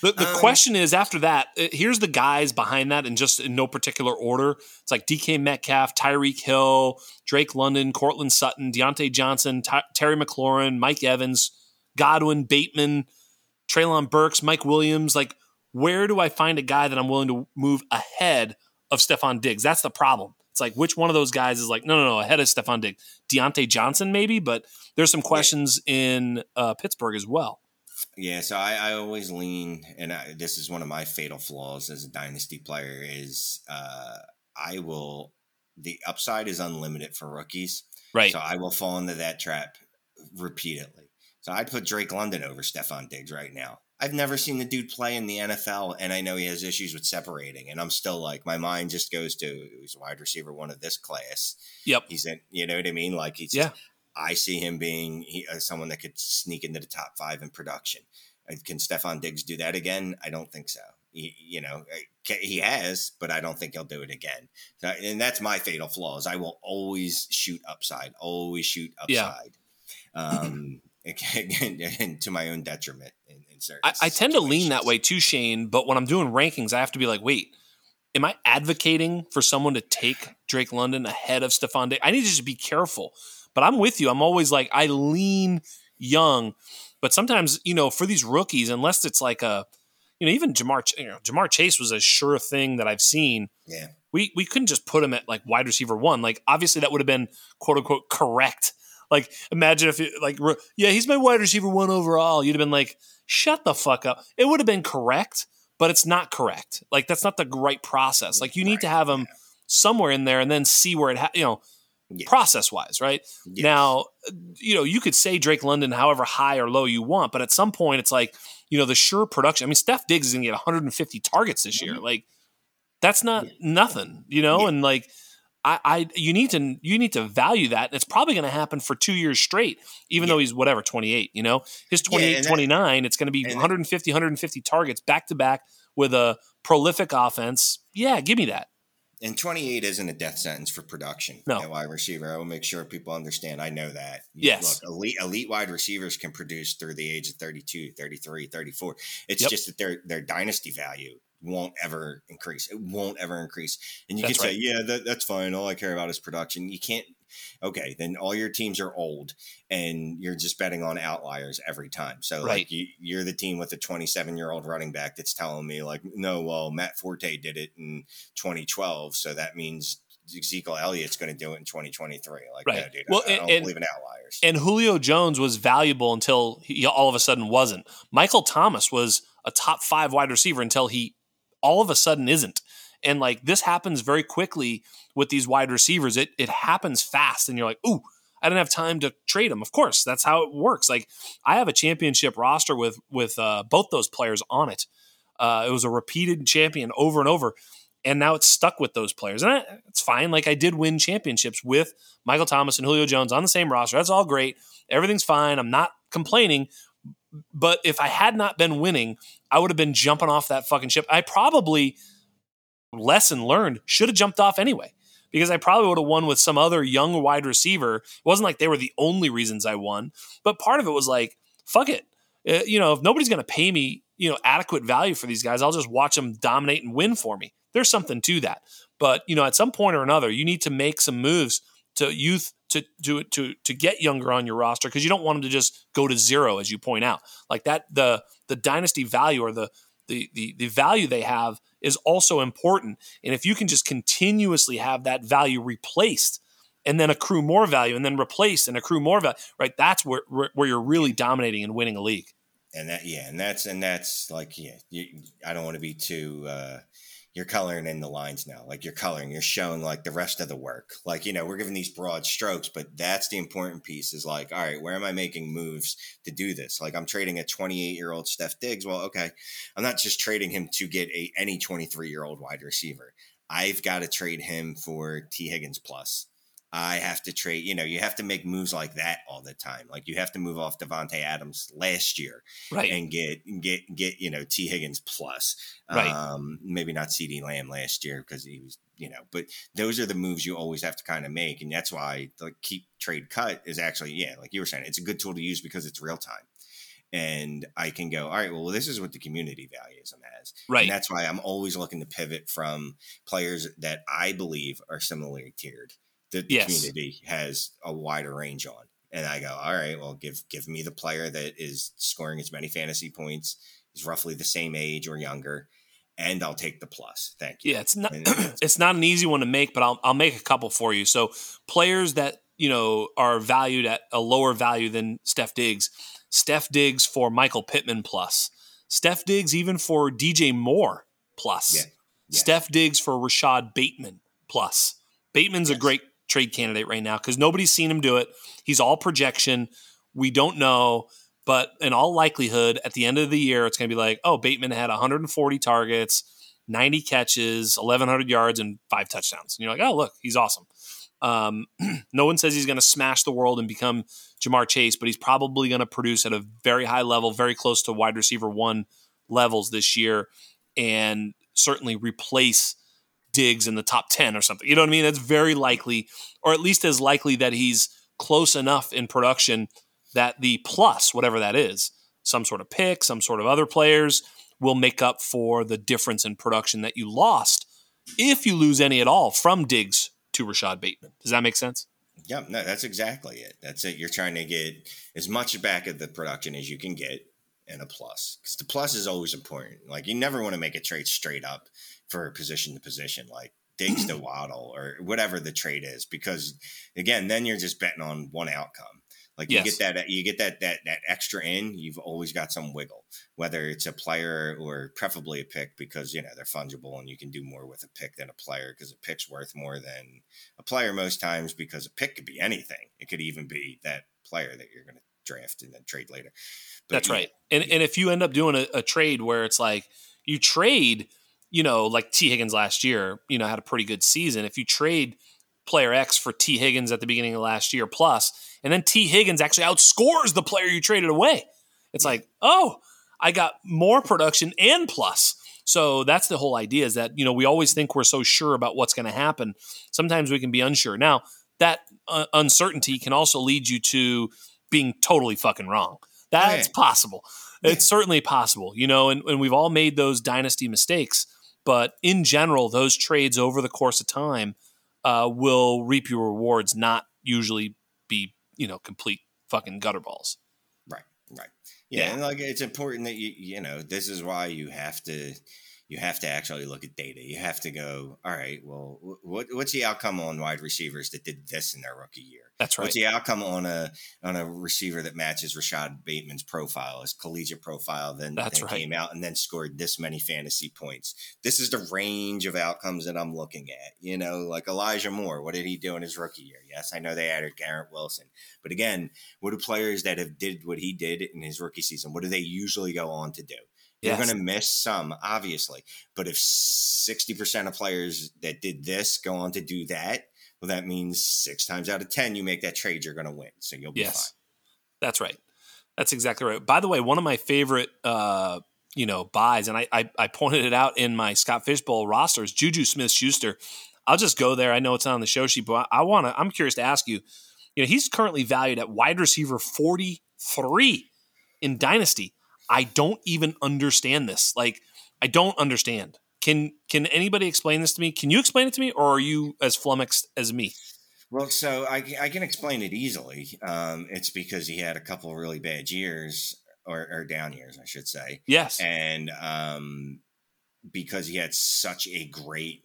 The, the Um, question is after that, uh, here's the guys behind that and just in no particular order. It's like DK Metcalf, Tyreek Hill, Drake London, Courtland Sutton, Diontae Johnson, Ty- Terry McLaurin, Mike Evans, Godwin, Bateman, Treylon Burks, Mike Williams. Like, where do I find a guy that I'm willing to move ahead of Stefon Diggs? That's the problem. It's like which one of those guys is like no, no, no, ahead of Stefon Diggs, Diontae Johnson maybe, but there's some questions in uh, Pittsburgh as well. Yeah, so I, I always lean, and I, this is one of my fatal flaws as a dynasty player is uh, I will the upside is unlimited for rookies, right? So I will fall into that trap repeatedly. So I'd put Drake London over Stefon Diggs right now. I've never seen the dude play in the NFL, and I know he has issues with separating. And I'm still like, my mind just goes to he's a wide receiver one of this class. Yep, he's in. You know what I mean? Like he's yeah. I see him being he, uh, someone that could sneak into the top five in production. Uh, can Stefon Diggs do that again? I don't think so. He, you know, he has, but I don't think he'll do it again. So, and that's my fatal flaw is I will always shoot upside, always shoot upside. Yeah. Um, <laughs> again, to my own detriment. In, certain I, I tend to lean that way too, Shane. But when I'm doing rankings, I have to be like, wait, am I advocating for someone to take Drake London ahead of Stefon Diggs? I need to just be careful. But I'm with you. I'm always like, I lean young. But sometimes, you know, for these rookies, unless it's like a, you know, even Ja'Marr, you know, Ja'Marr Chase was a sure thing that I've seen. Yeah. We, we couldn't just put him at like wide receiver one. Like, obviously, that would have been quote unquote correct like, imagine if, you, like, yeah, he's my wide receiver one overall. You'd have been like, shut the fuck up. It would have been correct, but it's not correct. Like, that's not the right process. Like, you need to have him somewhere in there and then see where it, ha- you know, process wise, right? Yes. Now, you know, you could say Drake London however high or low you want, but at some point, it's like, you know, the sure production. I mean, Steph Diggs is going to get 150 targets this year. Mm-hmm. Like, that's not yeah. nothing, you know, yeah. and like, I, I you need to you need to value that. It's probably going to happen for two years straight, even yeah. though he's whatever 28. You know, his 28, yeah, 29. That, it's going to be 150, 150 targets back to back with a prolific offense. Yeah, give me that. And 28 isn't a death sentence for production no. at wide receiver. I will make sure people understand. I know that. Yes. Look, elite, elite wide receivers can produce through the age of 32, 33, 34. It's yep. just that their, their dynasty value won't ever increase. It won't ever increase. And you that's can right. say, yeah, that, that's fine. All I care about is production. You can't. Okay, then all your teams are old, and you're just betting on outliers every time. So, right. like, you, you're the team with a 27 year old running back that's telling me, like, no, well, Matt Forte did it in 2012, so that means Ezekiel Elliott's going to do it in 2023. Like, right. no, dude, well, I, I don't and, believe in outliers. And Julio Jones was valuable until he all of a sudden wasn't. Michael Thomas was a top five wide receiver until he all of a sudden isn't. And like this happens very quickly with these wide receivers. It it happens fast, and you're like, ooh, I didn't have time to trade them. Of course, that's how it works. Like I have a championship roster with with uh, both those players on it. Uh, it was a repeated champion over and over, and now it's stuck with those players, and I, it's fine. Like I did win championships with Michael Thomas and Julio Jones on the same roster. That's all great. Everything's fine. I'm not complaining. But if I had not been winning, I would have been jumping off that fucking ship. I probably, lesson learned, should have jumped off anyway because I probably would have won with some other young wide receiver. It wasn't like they were the only reasons I won, but part of it was like, fuck it. Uh, you know, if nobody's going to pay me, you know, adequate value for these guys, I'll just watch them dominate and win for me. There's something to that. But, you know, at some point or another, you need to make some moves to youth to do it to to get younger on your roster because you don't want them to just go to zero, as you point out. Like that, the the dynasty value or the the the, the value they have is also important. And if you can just continuously have that value replaced and then accrue more value and then replace and accrue more value, right? That's where where you're really dominating and winning a league. And that yeah, and that's and that's like yeah, you, I don't want to be too. Uh, you're coloring in the lines now. Like you're coloring, you're showing like the rest of the work. Like, you know, we're giving these broad strokes, but that's the important piece is like, all right, where am I making moves to do this? Like I'm trading a 28 year old Steph Diggs. Well, okay. I'm not just trading him to get a any 23 year old wide receiver. I've got to trade him for Tee Higgins plus. I have to trade. You know, you have to make moves like that all the time. Like you have to move off Davante Adams last year, right, and get get get you know Tee Higgins plus, right. Um, maybe not CeeDee Lamb last year because he was you know, but those are the moves you always have to kind of make, and that's why the keep trade cut is actually yeah, like you were saying, it's a good tool to use because it's real time and I can go, all right, well, this is what the community values them as. Right. And that's why I'm always looking to pivot from players that I believe are similarly tiered the yes. community has a wider range on. And I go, all right, well, give give me the player that is scoring as many fantasy points, is roughly the same age or younger, and I'll take the plus. Thank you. Yeah, it's not <clears throat> it's not an easy one to make, but I'll I'll make a couple for you. So players that you know are valued at a lower value than Steph Diggs. Steph Diggs for Michael Pittman plus. Steph Diggs even for DJ Moore plus. Yeah. Yeah. Steph Diggs for Rashod Bateman plus. Bateman's yes. a great trade candidate right now because nobody's seen him do it. He's all projection. We don't know, but in all likelihood, at the end of the year, it's going to be like, oh, Bateman had 140 targets, 90 catches, 1,100 yards, and five touchdowns. And you're like, oh, look, he's awesome. Um, <clears throat> no one says he's going to smash the world and become Ja'Marr Chase, but he's probably going to produce at a very high level, very close to wide receiver one levels this year, and certainly replace Diggs in the top 10 or something. You know what I mean? That's very likely, or at least as likely that he's close enough in production that the plus, whatever that is, some sort of pick, some sort of other players, will make up for the difference in production that you lost if you lose any at all from Diggs to Rashod Bateman. Does that make sense? Yep, no, that's exactly it. That's it. You're trying to get as much back of the production as you can get and a plus because the plus is always important. Like you never want to make a trade straight up for position to position, like Diggs to <clears throat> Waddle or whatever the trade is, because again, then you're just betting on one outcome. Like you yes. get that you get that that that extra in, you've always got some wiggle, whether it's a player or preferably a pick because you know they're fungible and you can do more with a pick than a player because a pick's worth more than a player most times because a pick could be anything. It could even be that player that you're going to draft and then trade later. That's right. And and if you end up doing a, a trade where it's like you trade, you know, like Tee Higgins last year, you know, had a pretty good season. If you trade player X for Tee Higgins at the beginning of last year plus, and then Tee Higgins actually outscores the player you traded away. It's like, oh, I got more production and plus. So that's the whole idea is that, you know, we always think we're so sure about what's going to happen. Sometimes we can be unsure. Now, that uh, uncertainty can also lead you to being totally fucking wrong. That's possible. It's certainly possible, you know, and, and we've all made those dynasty mistakes. But in general, those trades over the course of time uh, will reap your rewards, not usually be you know complete fucking gutter balls. Right, right, yeah, yeah. and like it's important that you you know this is why you have to you have to actually look at data. You have to go, all right, well, what, what's the outcome on wide receivers that did this in their rookie year? That's right. What's the outcome on a on a receiver that matches Rashod Bateman's profile, his collegiate profile, then, That's then right. came out and then scored this many fantasy points? This is the range of outcomes that I'm looking at. You know, like Elijah Moore, what did he do in his rookie year? Yes, I know they added Garrett Wilson, but again, what do players that have did what he did in his rookie season? What do they usually go on to do? Yes. You're going to miss some, obviously. But if 60% of players that did this go on to do that, well, that means six times out of 10, you make that trade, you're going to win. So you'll be yes. fine. That's right. That's exactly right. By the way, one of my favorite, uh, you know, buys, and I, I, I pointed it out in my Scott Fish Bowl rosters, Juju Smith Schuster. I'll just go there. I know it's not on the show sheet, but I want to, I'm curious to ask you, you know, he's currently valued at wide receiver 43 in Dynasty. I don't even understand this. Like, I don't understand. Can can anybody explain this to me? Can you explain it to me, or are you as flummoxed as me? Well, so I, I can explain it easily. Um, it's because he had a couple really bad years, or, or down years, I should say. Yes, and um, because he had such a great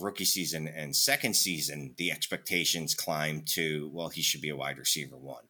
rookie season and second season, the expectations climbed to well, he should be a wide receiver one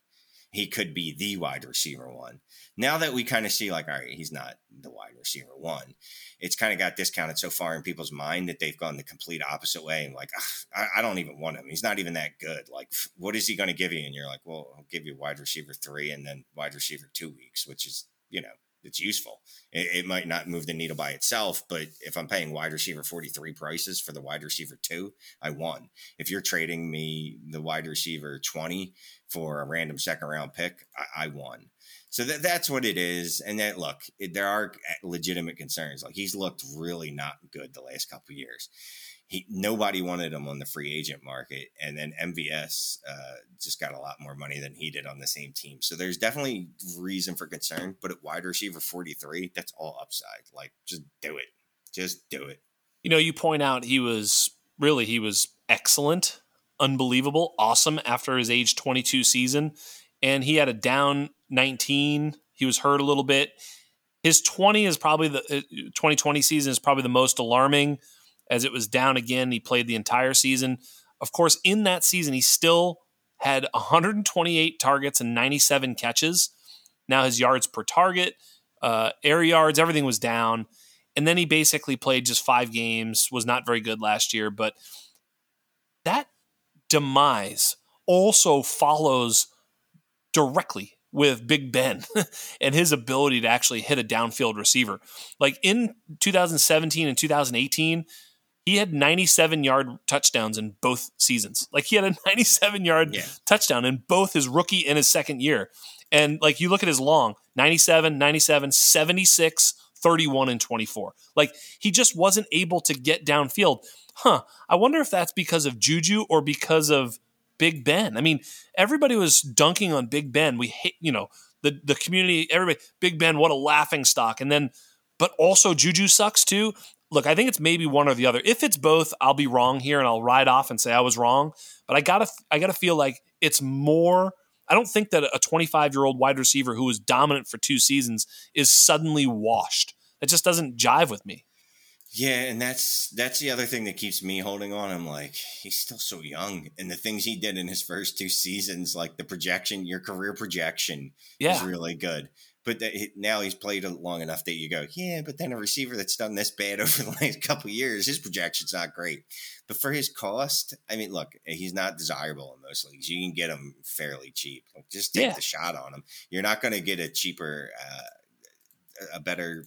he could be the wide receiver one. Now that we kind of see, like, all right, he's not the wide receiver one, it's kind of got discounted so far in people's mind that they've gone the complete opposite way. And like, I, I don't even want him. He's not even that good. Like, what is he going to give you? And you're like, well, I'll give you wide receiver three and then wide receiver two weeks, which is, you know, it's useful. It, it, might not move the needle by itself, but if I'm paying wide receiver 43 prices for the wide receiver two, I won. If you're trading me the wide receiver 20 for a random second round pick, I, I won. So that, that's what it is. And that look, it, there are legitimate concerns. Like he's looked really not good the last couple years he nobody wanted him on the free agent market, and then MVS uh, just got a lot more money than he did on the same team. So there's definitely reason for concern. But at wide receiver 43, that's all upside. Like just do it, just do it. You know, you point out he was really he was excellent, unbelievable, awesome after his age 22 season, and he had a down 19. He was hurt a little bit His 20 is probably the 2020 season is probably the most alarming as it was down again. He played the entire season. Of course, in that season, he still had 128 targets and 97 catches. Now his yards per target, uh, air yards, everything was down. And then he basically played just five games, was not very good last year. But that demise also follows directly with Big Ben <laughs> and his ability to actually hit a downfield receiver. Like in 2017 and 2018, he had 97 yard touchdowns in both seasons. Like he had a <laughs> 97 yard yeah. touchdown in both his rookie and his second year. And like you look at his long 97, 97, 76, 31, and 24. Like he just wasn't able to get downfield. Huh. I wonder if that's because of Juju or because of Big Ben. I mean, everybody was dunking on Big Ben. We hate, you know, the the community, everybody, Big Ben, what a laughing stock. And then, but also Juju sucks too look, I think it's maybe one or the other. If it's both, I'll be wrong here and I'll ride off and say I was wrong. But I gotta I gotta feel like it's more. I don't think that a 25 year old wide receiver who was dominant for two seasons is suddenly washed. It just doesn't jive with me. Yeah, and that's that's the other thing that keeps me holding on. I'm like, he's still so young, and the things he did in his first two seasons, like the projection, your career projection, yeah. is really good. But now he's played long enough that you go, yeah. But then a receiver that's done this bad <laughs> over the last couple years, his projection's not great. But for his cost, I mean, look, he's not desirable in most leagues. You can get him fairly cheap. Like, just take yeah. the shot on him. You're not going to get a cheaper, uh, a better,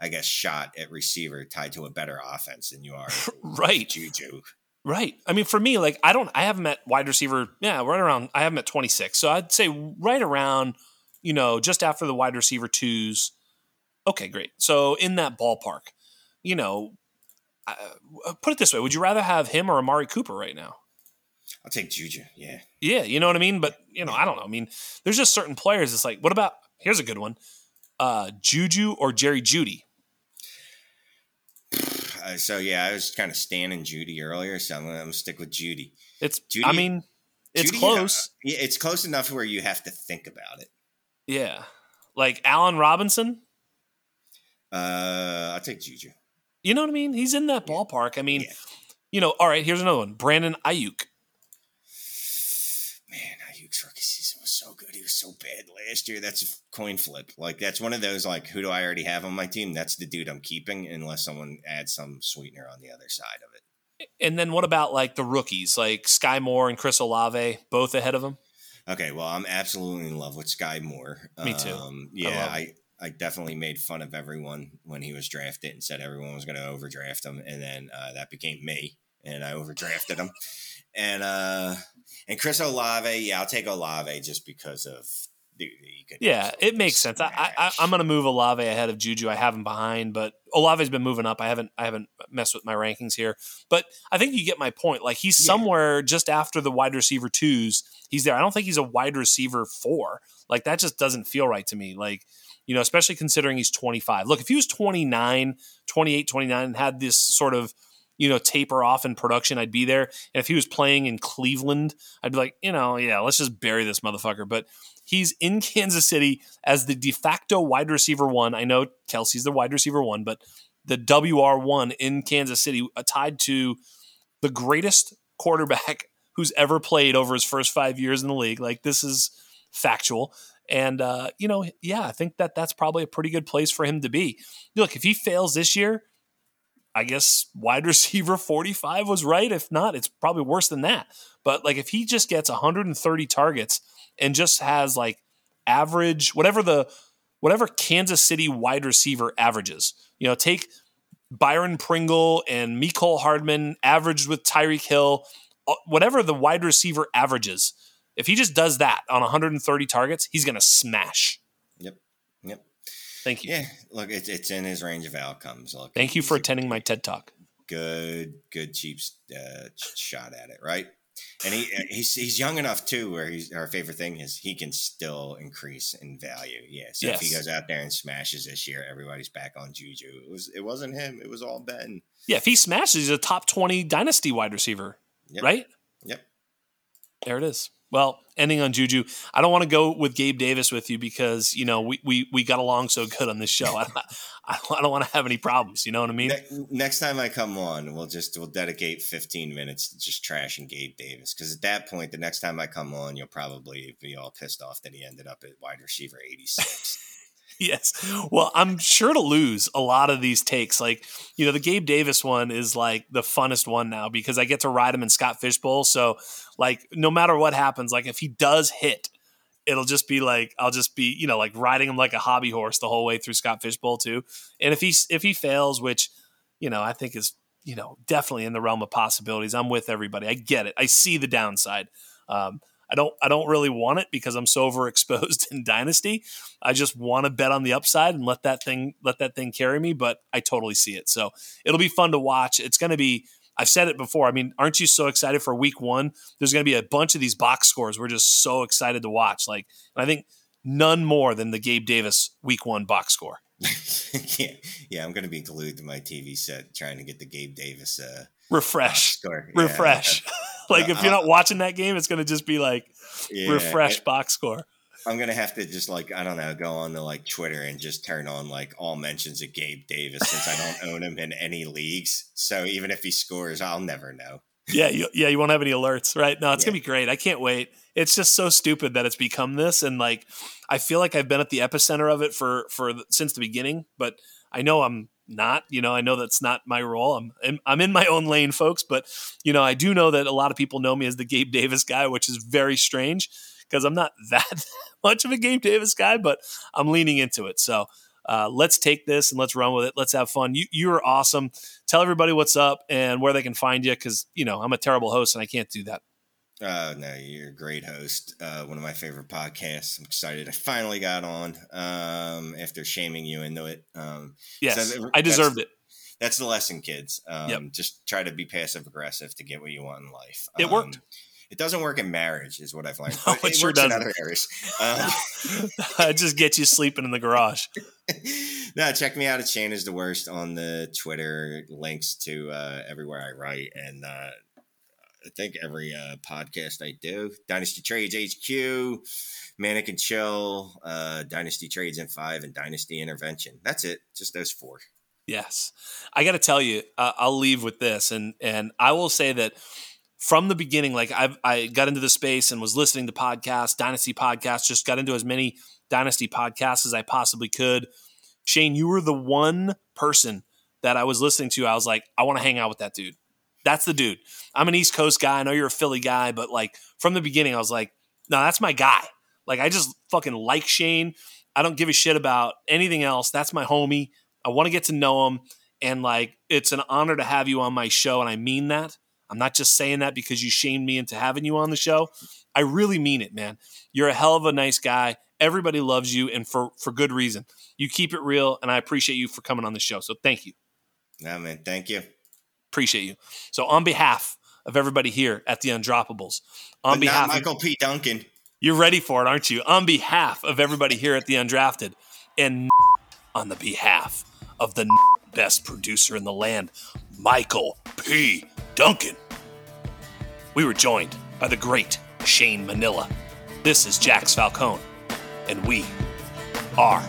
I guess, shot at receiver tied to a better offense than you are <laughs> right Juju. Right. I mean, for me, like I don't, I haven't met wide receiver. Yeah, right around. I haven't met 26, so I'd say right around you know, just after the wide receiver twos. Okay, great. So in that ballpark, you know, uh, put it this way: Would you rather have him or Amari Cooper right now? I'll take Juju. Yeah. Yeah, you know what I mean. But you know, I don't know. I mean, there's just certain players. It's like, what about? Here's a good one: uh, Juju or Jerry Jeudy. Uh, so yeah, I was kind of standing Jeudy earlier, so I'm gonna, I'm gonna stick with Jeudy. It's. Jeudy. I mean, it's Jeudy, close. Uh, yeah, it's close enough where you have to think about it. Yeah. Like Allen Robinson? Uh, I'll take Juju. You know what I mean? He's in that ballpark. I mean, yeah. you know, all right, here's another one. Brandon Aiyuk. Man, Aiyuk's rookie was so good. He was so bad last year. That's a coin flip. Like, that's one of those, like, who do I already have on my team? That's the dude I'm keeping unless someone adds some sweetener on the other side of it. And then what about, like, the rookies, like Sky Moore and Chris Olave, both ahead of him? Okay, well, I'm absolutely in love with Sky Moore. Me too. Um, yeah, I, I, I definitely made fun of everyone when he was drafted and said everyone was going to overdraft him, and then uh, that became me, and I overdrafted him. And uh, and Chris Olave, yeah, I'll take Olave just because of the, the yeah, it makes sense. I, I, going to move Olave ahead of Juju. I have him behind, but Olave's been moving up. I haven't I haven't messed with my rankings here, but I think you get my point. Like he's yeah. somewhere just after the wide receiver twos. He's there. I don't think he's a wide receiver four. Like that just doesn't feel right to me. Like you know, especially considering he's 25. Look, if he was 29, 28, 29, and had this sort of you know, taper off in production, I'd be there. And if he was playing in Cleveland, I'd be like, you know, yeah, let's just bury this motherfucker. But he's in <laughs> Kansas City as the de facto wide receiver one. I know Kelce's the wide receiver one, but the WR1 in Kansas City, uh, tied to the greatest quarterback <laughs> who's ever played over his first five years in the league. Like, this is factual. And, uh, you know, yeah, I think that that's probably a pretty good place for him to be. Look, if he fails this year, I guess wide <laughs> receiver 45 was right. If not, it's probably worse than that. But like if he just gets 130 targets and just has like average whatever the whatever Kansas City wide receiver averages, you know, take Byron Pringle and Mecole Hardman averaged with Tyreek Hill, uh, whatever the wide receiver averages. If he just does that on 130 targets, he's going to smash. Thank you. Yeah, look, it's it's in his range of outcomes. Look, thank you for attending my TED talk. Good, good, cheap uh, shot at it, right? And he uh, he's he's young enough too, where he's our favorite thing is he can still increase in value. Yeah, so yes. if he goes out there and smashes this year, everybody's back on Juju. It was it wasn't him; it was all Ben. Yeah, if he smashes, he's a top twenty dynasty wide receiver, yep. right? Yep. There it is. Well, ending on Juju, I don't want to go with Gabe Davis with you because you know we we, we got along so good on this show. I, <laughs> I, don't want to have any problems. You know what I mean? Ne- next time I come on, we'll just we'll dedicate 15 minutes to just trashing Gabe Davis because at that point, the next time I come on, you'll probably be all pissed off that he ended up at wide receiver 86. <laughs> yes. Well, I'm sure to lose a lot of these takes. Like, you know, the Gabe Davis one is like the funnest one now because I get to ride him in Scott Fish Bowl. So, like, no matter what happens, like if he does hit, it'll just be like I'll just be, you know, like riding him like a hobby horse the whole way through Scott Fish Bowl too. And if he if he fails, which, you know, I think is, you know, definitely in the realm of possibilities, I'm with everybody. I get it. I see the downside. Um, I don't I don't really want it because I'm so <laughs> overexposed in Dynasty. I just want to bet on the upside and let that thing let that thing carry me, but I totally see it. So it'll be fun to watch. It's going to be I've said it before. I mean, aren't you so excited for week 1? There's going to be a bunch of these box scores we're just so excited to watch. Like I think none more than the Gabe Davis week 1 box score. <laughs> yeah, yeah, I'm going to be glued to my TV set trying to get the Gabe Davis uh, refresh score. Refresh. <laughs> <laughs> Like if you're not watching that game, it's going to just be like yeah, refresh it, box score. I'm gonna have to just like I don't know, go on to like Twitter and just turn on like all mentions of Gabe Davis since I don't own him in any leagues. So even if he scores, I'll never know. Yeah, you, yeah, you won't have any alerts, right? No, it's yeah. gonna be great. I can't wait. It's just so stupid that it's become this, and like I feel like I've been at the epicenter of it for for since the beginning. But I know I'm not. You know, I know that's not my role. I'm I'm in my own lane, folks. But you know, I do know that a lot of people know me as the Gabe Davis guy, which is very strange because I'm not <laughs> that much of a Gabe Davis guy, but I'm leaning into it. So. Uh, let's take this and let's run with it. Let's have fun. You you are awesome. Tell everybody what's up and where they can find you because you know I'm a terrible host and I can't do that. Uh, no, you're a great host. Uh, one of my favorite podcasts. I'm excited. I finally got on um, after shaming you into it. Um, yes, so I deserved it. That's the lesson, kids. Um, yep. Just try to be passive aggressive to get what you want in life. It worked. Um, it doesn't work in marriage, is what I've learned. <laughs> No, it, it sure doesn't. other areas. <laughs> Um, just get you sleeping in the garage. <laughs> no, check me out at Shane is the worst on the Twitter. Links to uh, everywhere I write and uh, I think every uh, podcast I do. Dynasty Trades HQ, and Chill, uh, Dynasty Trades in Five, and Dynasty Intervention. That's it. Just those four. Yes, I got to tell you, uh, I'll leave with this, and and I will say that from the beginning, like I I got into the space and was listening to podcasts, Dynasty podcasts, just got into as many Dynasty podcasts as I possibly could. Shane, you were the one person that I was listening to. I was like, I want to hang out with that dude. That's the dude. I'm an East Coast guy. I know you're a Philly guy, but like from the beginning, I was like, no, that's my guy. Like I just fucking like Shane. I don't give a shit about anything else. That's my homie. I want to get to know him. And like, it's an honor to have you on my show. And I mean that. I'm not just saying that because you shamed me into having you on the show. I really mean it, man. You're a hell of a nice guy. Everybody loves you and for for good reason. You keep it real and I appreciate you for coming on the show. So thank you. Yeah, man. Thank you. Appreciate you. So on behalf of everybody here at the Undroppables, on but behalf Michael of, P. Duncan. You're ready for it, aren't you? On behalf of everybody here at the Undrafted, and on the behalf of the best producer in the land, Michael P. Duncan. We were joined by the great Shane Manila. This is Jax Falcone, and we are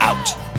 out.